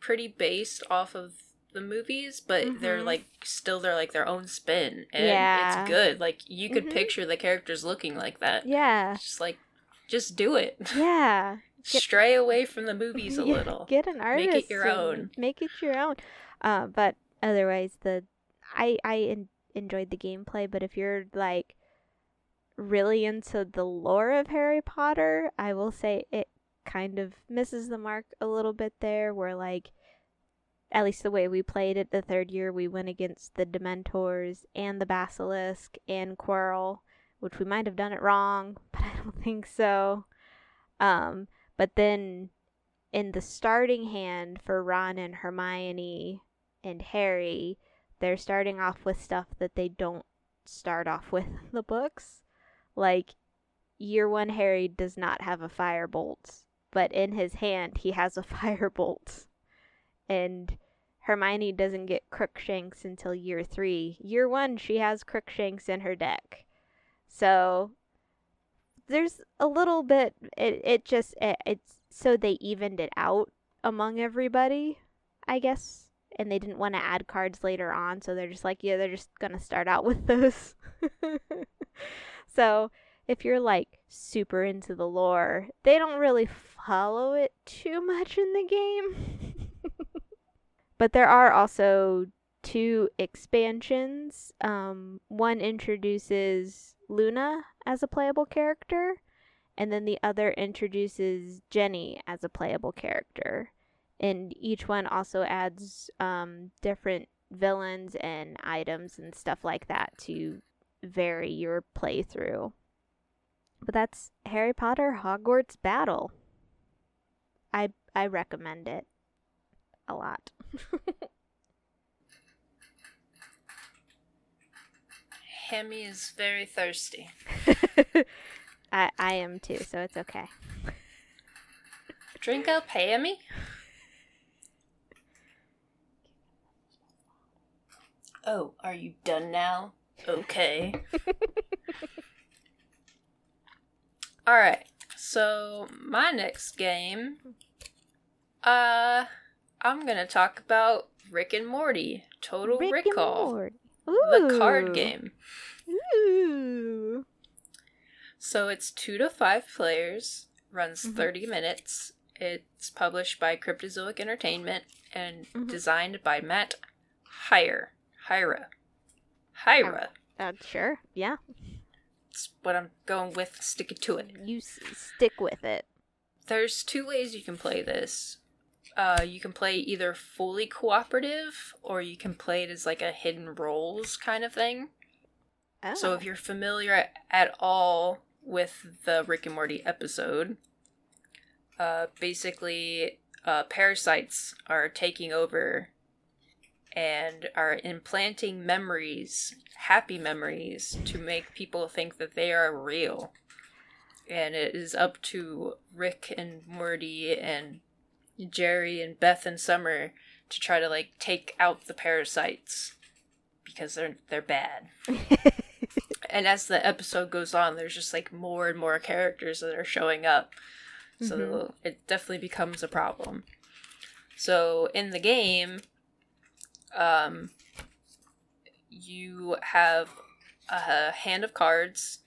pretty based off of the movies, but they're Mhm. like still they're like their own spin. And Yeah. it's good. Like you could Mhm. picture the characters looking like that. Yeah. Just like just do it. *laughs* Yeah. Get- Stray away from the movies a *laughs* Yeah, little. Get an artist. Make it your own. Make it your own. Uh, but otherwise, the I I en- enjoyed the gameplay. But if you're like really into the lore of Harry Potter, I will say it kind of misses the mark a little bit there. Where like, at least the way we played it, the third year we went against the Dementors and the Basilisk and Quirrell, which we might have done it wrong, *laughs* but I don't think so. Um, but then in the starting hand for Ron and Hermione and Harry, they're starting off with stuff that they don't start off with *laughs* in the books. Like year 1 Harry does not have a firebolt, but in his hand he has a *laughs* firebolt. And Hermione doesn't get Crookshanks until year 3. Year 1 she has Crookshanks in her deck. So there's a little bit it, it just it, it's so they evened it out among everybody i guess and they didn't want to add cards later on so they're just like yeah they're just gonna start out *laughs* with those so if you're like super into the lore they don't really follow it too much in the game but there are also two expansions um, one introduces luna as a playable character and then the other introduces Ginny as a playable character. And each one also adds um, different villains and items and stuff like that to vary your playthrough. But that's Harry Potter Hogwarts Battle. I I recommend it a lot. Hemi is very thirsty. *laughs* I I am too, so it's okay. Drink up, Hemi. Oh, are you done now? Okay. *laughs* Alright, so my next game, uh, I'm gonna talk about Rick and Morty Total Rick Recall, the card game. Ooh. So it's two to five players, runs Mhm. 30 minutes. It's published by Cryptozoic Entertainment and Mhm. designed by Matt Hyre. Hyra. Hyra. Uh, sure. Yeah. That's what I'm going with. Stick it to it. You s- stick with it. There's two ways you can play this. Uh, you can play either fully cooperative or you can play it as like a hidden roles kind of thing. Oh. So if you're familiar at all with the Rick and Morty episode. Uh, basically, uh, parasites are taking over and are implanting memories, happy memories, to make people think that they are real. And it is up to Rick and Morty and Jerry and Beth and Summer to try to like take out the parasites because they're they're bad. *laughs* and as the episode goes on, there's just like more and more characters that are showing up. So Mhm. it definitely becomes a problem. So in the game, um, you have a hand of cards,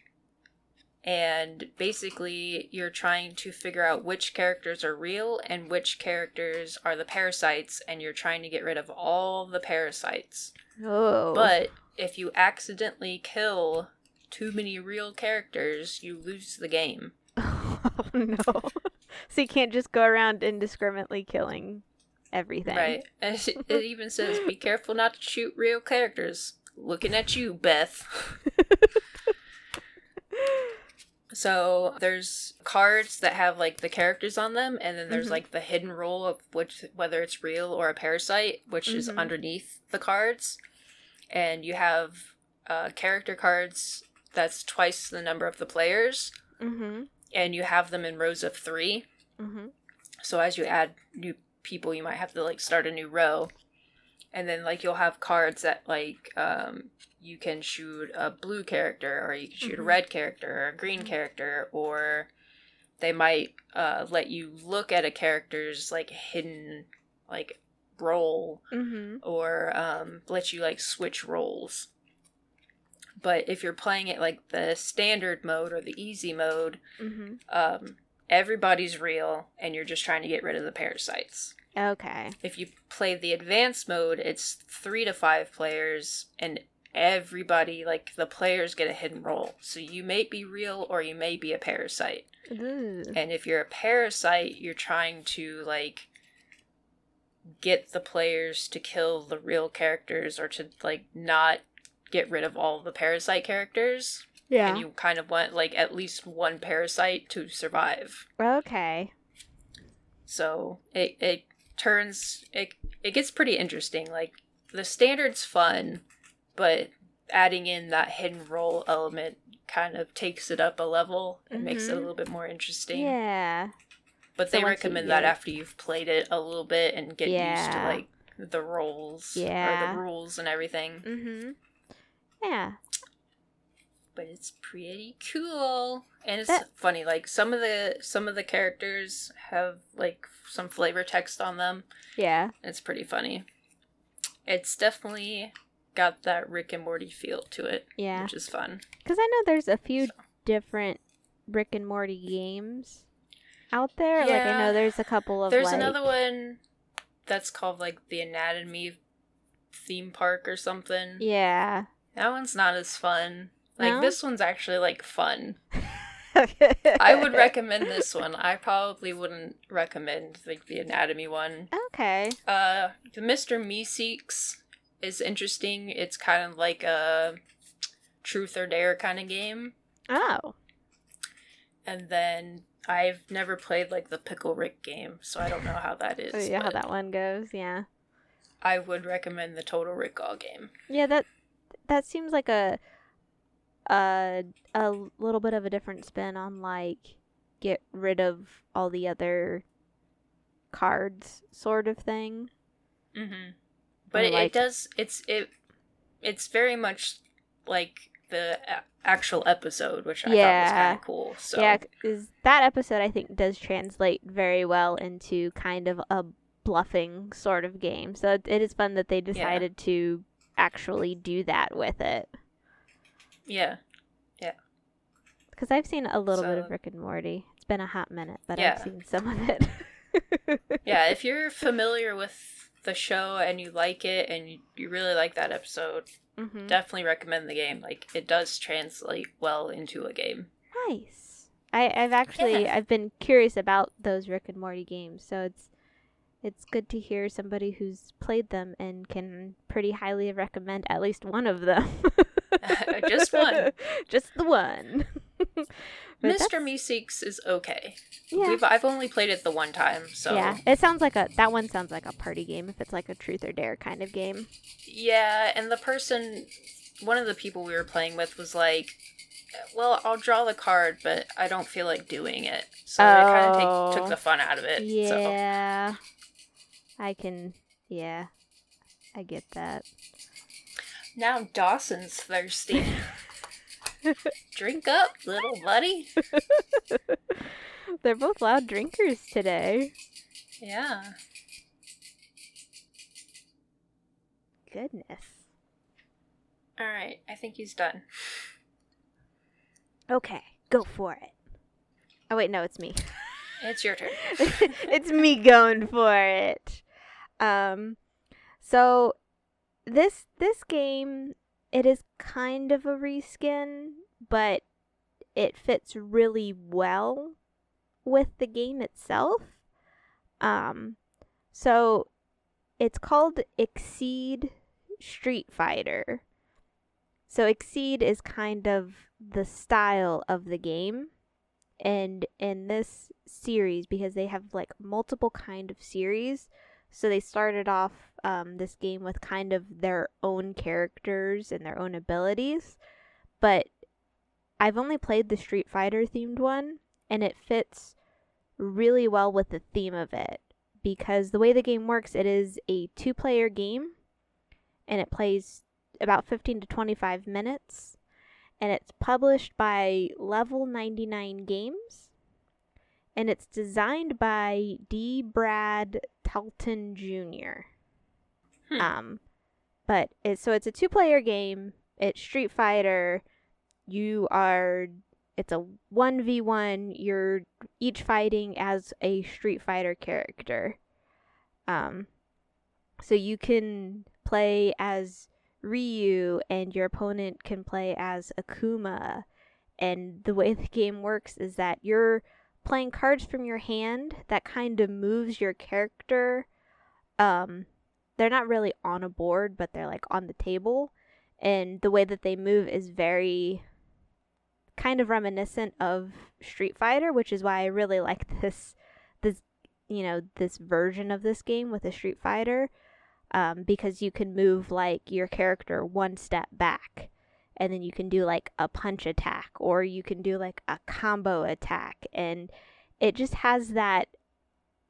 and basically you're trying to figure out which characters are real and which characters are the parasites, and you're trying to get rid of all the parasites. oh. But if you accidentally kill too many real characters, you lose the game. *laughs* oh no. *laughs* so you can't just go around indiscriminately killing everything. Right. *laughs* And it, it even says, be careful not to shoot real characters. Looking at you, Beth. So there's cards that have like the characters on them, and then there's Mhm. like the hidden role of which whether it's real or a parasite, which is Mhm. underneath the cards. And you have uh, character cards that's twice the number of the players, Mm-hmm. and you have them in rows of three. Mm-hmm. So as you add new people, you might have to like start a new row. And then like you'll have cards that like um you can shoot a blue character or you can shoot a Mhm. red character or a green Mhm. character or they might uh let you look at a character's like hidden like role Mm-hmm. or um let you like switch roles. But if you're playing it like the standard mode or the easy mode, Mm-hmm. um, everybody's real and you're just trying to get rid of the parasites. Okay. If you play the advanced mode, it's three to five players and everybody, like the players, get a hidden role. So you may be real or you may be a parasite. Ooh. And if you're a parasite, you're trying to like get the players to kill the real characters or to like not get rid of all the parasite characters. Yeah. And you kind of want like at least one parasite to survive. Okay. So it it turns it it gets pretty interesting. Like the standard's fun, but adding in that hidden role element kind of takes it up a level and makes it a Mhm. little bit more interesting. Yeah. But So they once you recommend that after you've played it a little bit and get used to like the roles yeah. or Yeah. the rules and everything. Mm-hmm. Yeah. But it's pretty cool. And it's That- funny, like some of the some of the characters have like some flavor text on them. Yeah. It's pretty funny. It's definitely got that Rick and Morty feel to it, Yeah. which is fun. Because I know there's a few So- different Rick and Morty games out there. Like I know there's a couple of There's like, another one that's called like the Anatomy theme park or something. Yeah. That one's not as fun. Like No? this one's actually like fun. *laughs* I would recommend this one. I probably wouldn't recommend like the anatomy one. Okay. Uh the Mr. Meeseeks is interesting. It's kind of like a truth or dare kind of game. Oh. And then I've never played like the Pickle Rick game, so I don't know how that is. Oh, yeah, how that one goes. Yeah. I would recommend the Total Rickall game. Yeah. That that seems like a a a little bit of a different spin on like get rid of all the other cards sort of thing. Mm-hmm. But it, it does. It's it. It's very much like the actual episode, which I thought was Yeah. kind of cool. So Yeah, because that episode I think does translate very well into kind of a bluffing sort of game. So it, it is fun that they decided to actually do that with it. yeah, Yeah. Because I've seen a little bit of Rick and Morty. It's been a hot minute, but Yeah. I've seen some of it. *laughs* yeah. If you're familiar with the show and you like it and you, you really like that episode, hmm definitely recommend the game. Like it does translate well into a game. Nice. I, I've actually Yeah. I've been curious about those Rick and Morty games, so it's it's good to hear somebody who's played them and can pretty highly recommend at least one of them. *laughs* Just one. *laughs* Just the one. *laughs* Mr. Meeseeks is okay. Yeah. We've, I've only played it the one time, so Yeah, it sounds like a that one sounds like a party game if it's like a truth or dare kind of game. Yeah, and the person, one of the people we were playing with was like, "Well, I'll draw the card, but I don't feel like doing it." So it kind of Oh. take, took the fun out of it. So. Yeah. I can yeah. I get that. Now Dawson's thirsty. *laughs* Drink up, little buddy. *laughs* They're both loud drinkers today. Yeah. Goodness. All right, I think he's done. Okay, go for it. Oh wait, no, it's me. *laughs* It's your turn. *laughs* it's me going for it. Um so this this game it is kind of a reskin, but it fits really well with the game itself. Um so it's called Exceed Street Fighter. So Exceed is kind of the style of the game and in this series because they have like multiple kind of series so they started off um, this game with kind of their own characters and their own abilities but i've only played the street fighter themed one and it fits really well with the theme of it because the way the game works it is a two player game and it plays about 15 to 25 minutes and it's published by Level 99 Games, and it's designed by D. Brad Talton Jr. Hmm. Um, but it's so it's a two-player game. It's Street Fighter. You are. It's a one v one. You're each fighting as a Street Fighter character. Um, so you can play as Ryu and your opponent can play as Akuma. And the way the game works is that you're playing cards from your hand that kind of moves your character. Um, they're not really on a board, but they're like on the table. And the way that they move is very kind of reminiscent of Street Fighter, which is why I really like *laughs* this this you know, this version of this game with a Street Fighter um, because you can move like your character one step back and then you can do like a punch attack or you can do like a combo attack and it just has that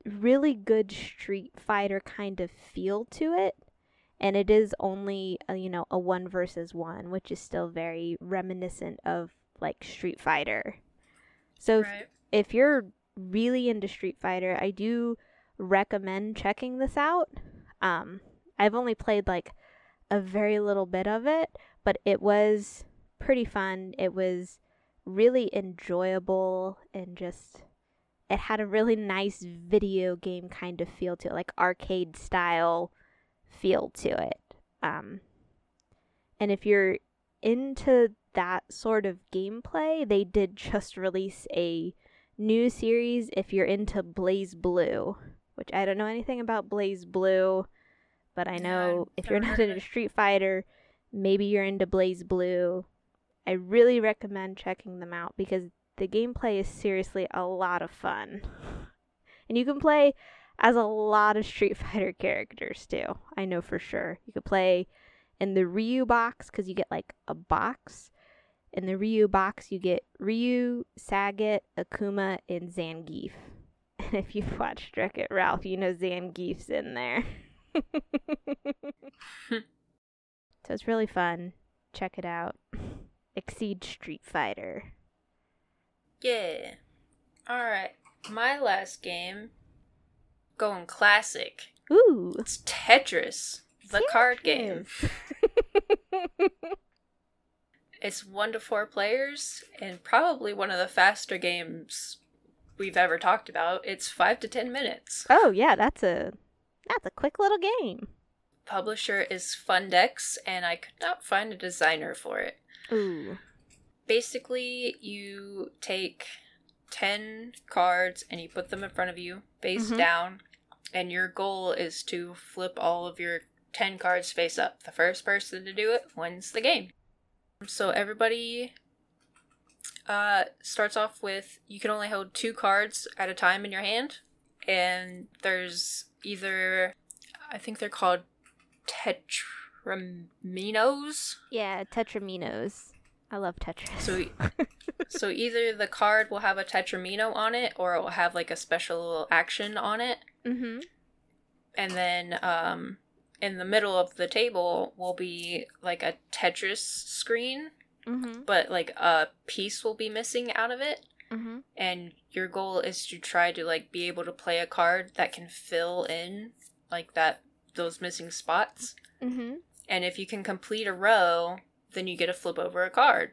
really good street fighter kind of feel to it and it is only a, you know a one versus one which is still very reminiscent of like street fighter so if, if you're really into Street Fighter, I do recommend checking this out. Um, I've only played like a very little bit of it, but it was pretty fun. It was really enjoyable and just it had a really nice video game kind of feel to it, like arcade style feel to it. Um, and if you're into that sort of gameplay, they did just release a new series if you're into BlazBlue, which I don't know anything about BlazBlue, but I know I've if you're *laughs* not into. Street Fighter, maybe you're into BlazBlue. I really recommend checking them out because the gameplay is seriously a lot of fun. And you can play as a lot of Street *laughs* Fighter characters too. I know for sure. You could play in the Ryu box because you get like a box. In the Ryu box, you get Ryu, Sagat, Akuma, and Zangief. And *laughs* if you've watched Wreck It Ralph, you know Zangief's in there. *laughs* so it's really fun. Check it out. Exceed Street Fighter. Yeah. Alright. My last game, going classic. Ooh. It's Tetris, the card game. *laughs* It's one to four players and probably one of the faster games we've ever talked about. It's five to ten minutes. oh yeah, that's a that's a quick little game. Publisher is Fundex, and I could not find a designer for it. Ooh. Basically, you take 10 cards and you put them in front of you, face Mhm. down, and your goal is to flip all of your 10 cards face up. The first person to do it wins the game. So everybody Uh, starts off with you can only hold two cards at a time in your hand, and there's either I think they're called tetraminos. Yeah, Tetraminos. I love Tetris. So, *laughs* so either the card will have a tetramino on it, or it will have like a special action on it, mm-hmm. and then um, in the middle of the table will be like a Tetris screen, Mm-hmm. but like a piece will be missing out of it. Mm-hmm. and your goal is to try to like be able to play a card that can fill in like that those missing spots Mm-hmm. and if you can complete a row then you get to flip over a card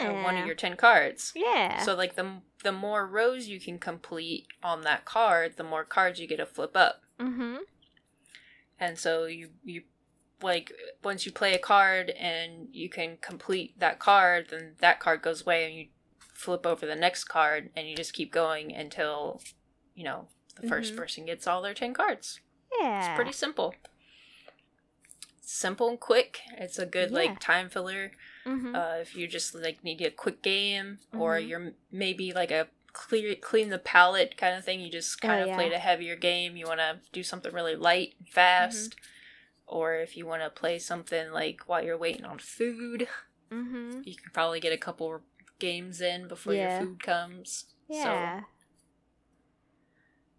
uh, one of your 10 cards Yeah. so like the the more rows you can complete on that card the more cards you get to flip up mm-hmm. and so you you like once you play a card and you can complete that card then that card goes away and you flip over the next card and you just keep going until you know the 1st Mhm. person gets all their 10 cards Yeah. it's pretty simple simple and quick it's a good Yeah. like time filler Mm-hmm. uh, if you just like need a quick game or Mhm. you're maybe like a clear clean the palette kind of thing you just Oh, kind of yeah. played a heavier game you want to do something really light and fast Mm-hmm. or if you want to play something like while you're waiting on food mm-hmm. you can probably get a couple games in before Yeah. your food comes Yeah. so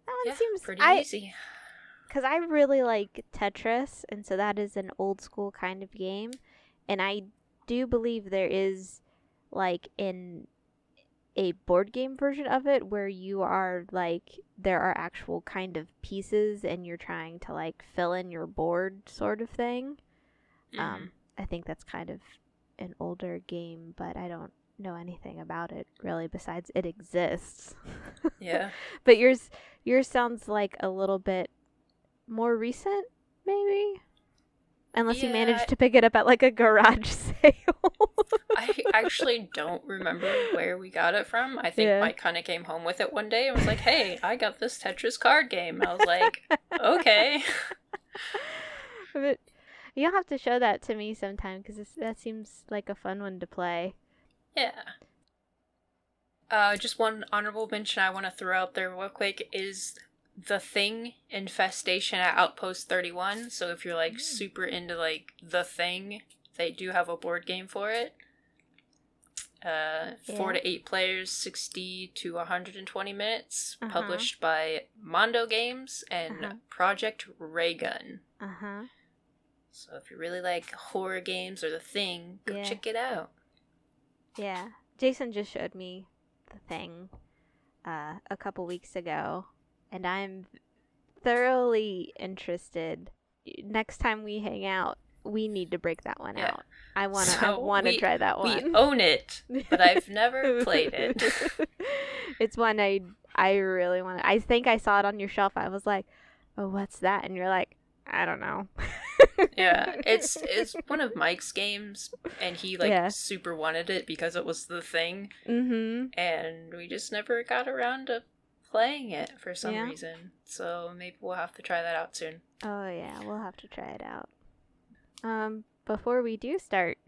that one seems pretty I easy because I really like Tetris, and so that is an old school kind of game, and I do believe there is like in a board game version of it where you are like there are actual kind of pieces and you're trying to like fill in your board sort of thing. Mhm. Um, I think that's kind of an older game, but I don't know anything about it really besides it exists. *laughs* yeah But yours yours sounds like a little bit more recent, maybe? Unless you managed to pick it up at like a garage *laughs* sale. I actually don't remember where we got it from. I think Yeah. Mike kind of came home with it one day and was like, "Hey, I got this Tetris card game." I was like, *laughs* "Okay." *laughs* but you'll have to show that to me sometime because that seems like a fun one to play. Yeah. Uh, just one honorable mention I want to throw out there real quick is the thing infestation at Outpost 31. So if you're like Mm. super into like the thing, they do have a board game for it. Uh, four to eight players, 60 to 120 minutes, Uh-huh. published by Mondo Games and Uh-huh. Project Raygun. Uh huh. So if you really like horror games or the thing, go Yeah. check it out. Yeah. Jason just showed me the thing uh, a couple weeks ago, and I'm thoroughly interested. Next time we hang out, we need to break that one Yeah. out. I *laughs* wanna, I So wanna try that one. We own it, but I've *laughs* never played it. *laughs* it's one I, I really want. to I think I saw it on your shelf. I was like, "Oh, what's that?" And you're like, "I don't know." yeah, it's it's one of Mike's games, and he like Yeah. super wanted it because it was the thing, mm-hmm. and we just never got around to playing it for some Yeah. reason. So maybe we'll have to try that out soon. Oh yeah, we'll have to try it out. Um, before we do start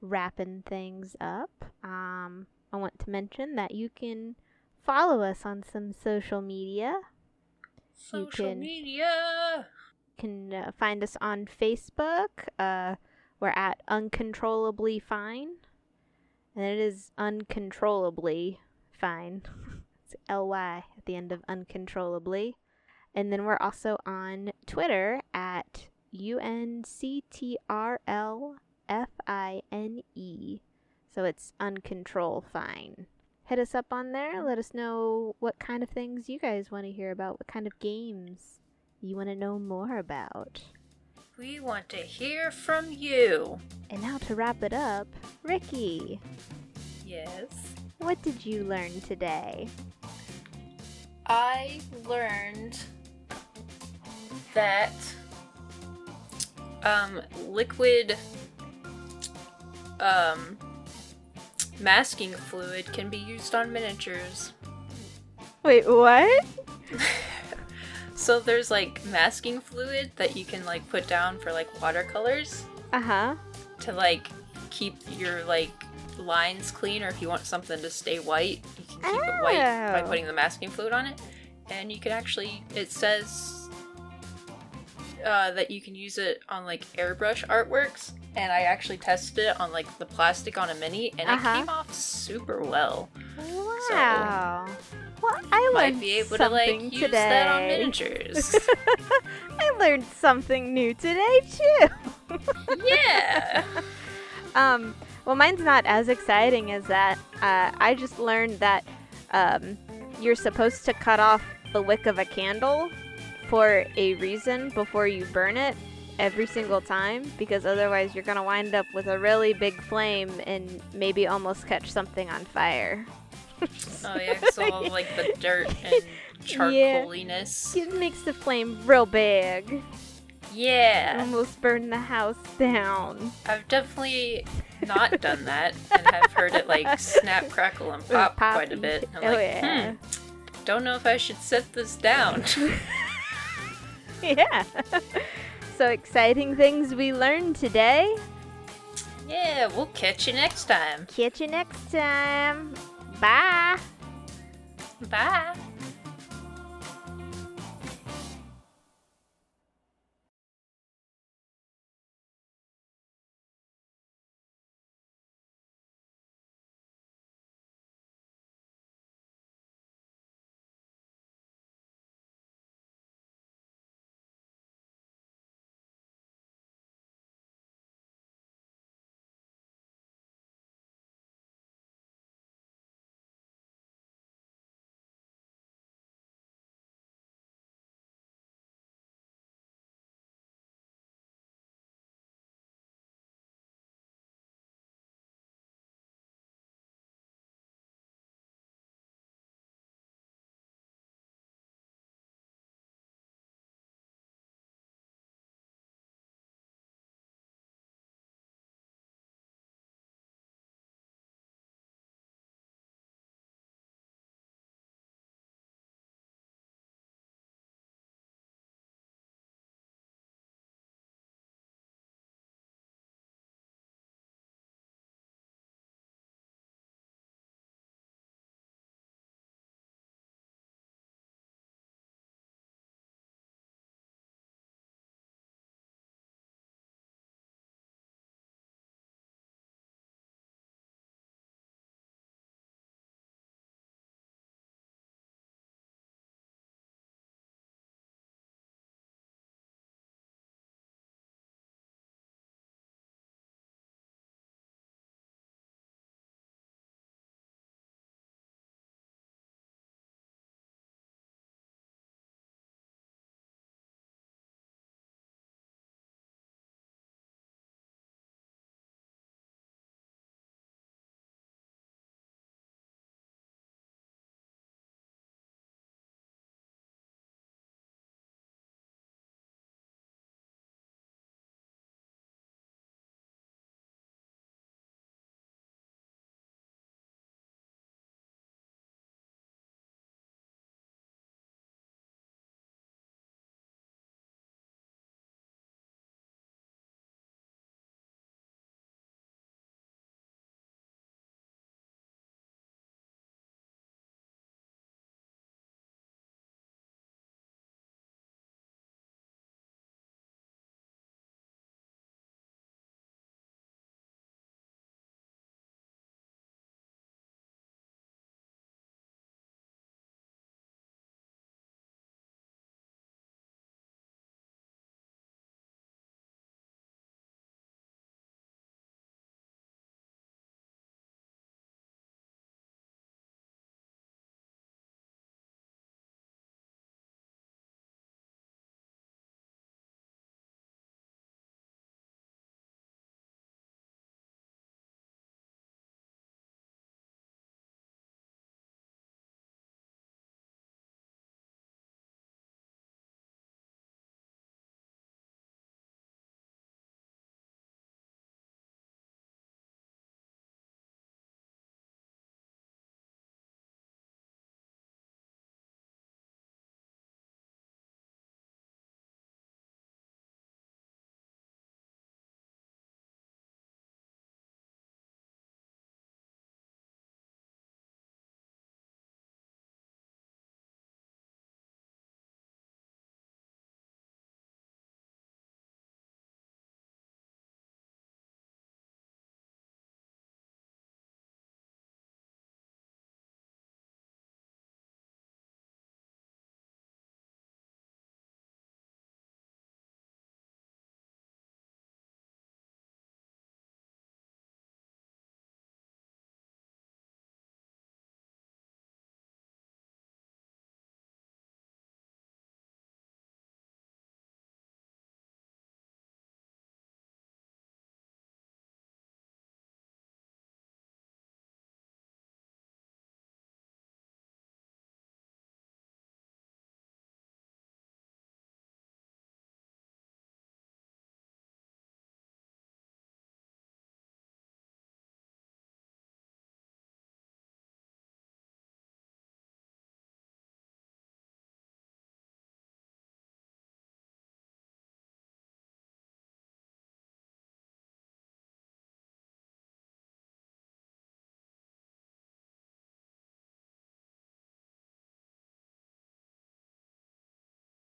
wrapping things up, um, I want to mention that you can follow us on some social media. You Social can- media. You can uh, find us on Facebook. Uh, we're at Uncontrollably Fine, and it is uncontrollably fine. *laughs* it's L Y at the end of uncontrollably. And then we're also on Twitter at UNCTRLFINE. So it's uncontrol fine. Hit us up on there. Let us know what kind of things you guys want to hear about, what kind of games you want to know more about. We want to hear from you. And now to wrap it up, Ricky, Yes. what did you learn today? I learned that um, liquid um, masking fluid can be used on miniatures. Wait, what? *laughs* So there's like masking fluid that you can like put down for like watercolors Uh huh. to like keep your like lines clean or if you want something to stay white, keep it white by Oh. putting the masking fluid on it. And you can actually, it says uh, that you can use it on like airbrush artworks. And I actually tested it on like the plastic on a mini and Uh-huh. it came off super well. Wow. well, I learned Might be able to something like use today. that on miniatures. *laughs* I learned something new today too. yeah. *laughs* Um, well, mine's not as exciting as that. Uh, I just learned that um, you're supposed to cut off the wick of a candle for a reason before you burn it every single time because otherwise you're going to wind up with a really big flame and maybe almost catch something on fire. Oh *laughs* yeah, so all of, like the dirt and charcoaliness. Yeah. It makes the flame real big. Yeah. Almost burn the house down. I've definitely not done that and have heard it like snap, crackle, and pop, quite a and- bit. I'm oh, like, yeah. hmm, don't know if I should set this down. *laughs* *laughs* Yeah. so exciting things we learned today. yeah, we'll catch you next time. Catch you next time. Bye. Bye.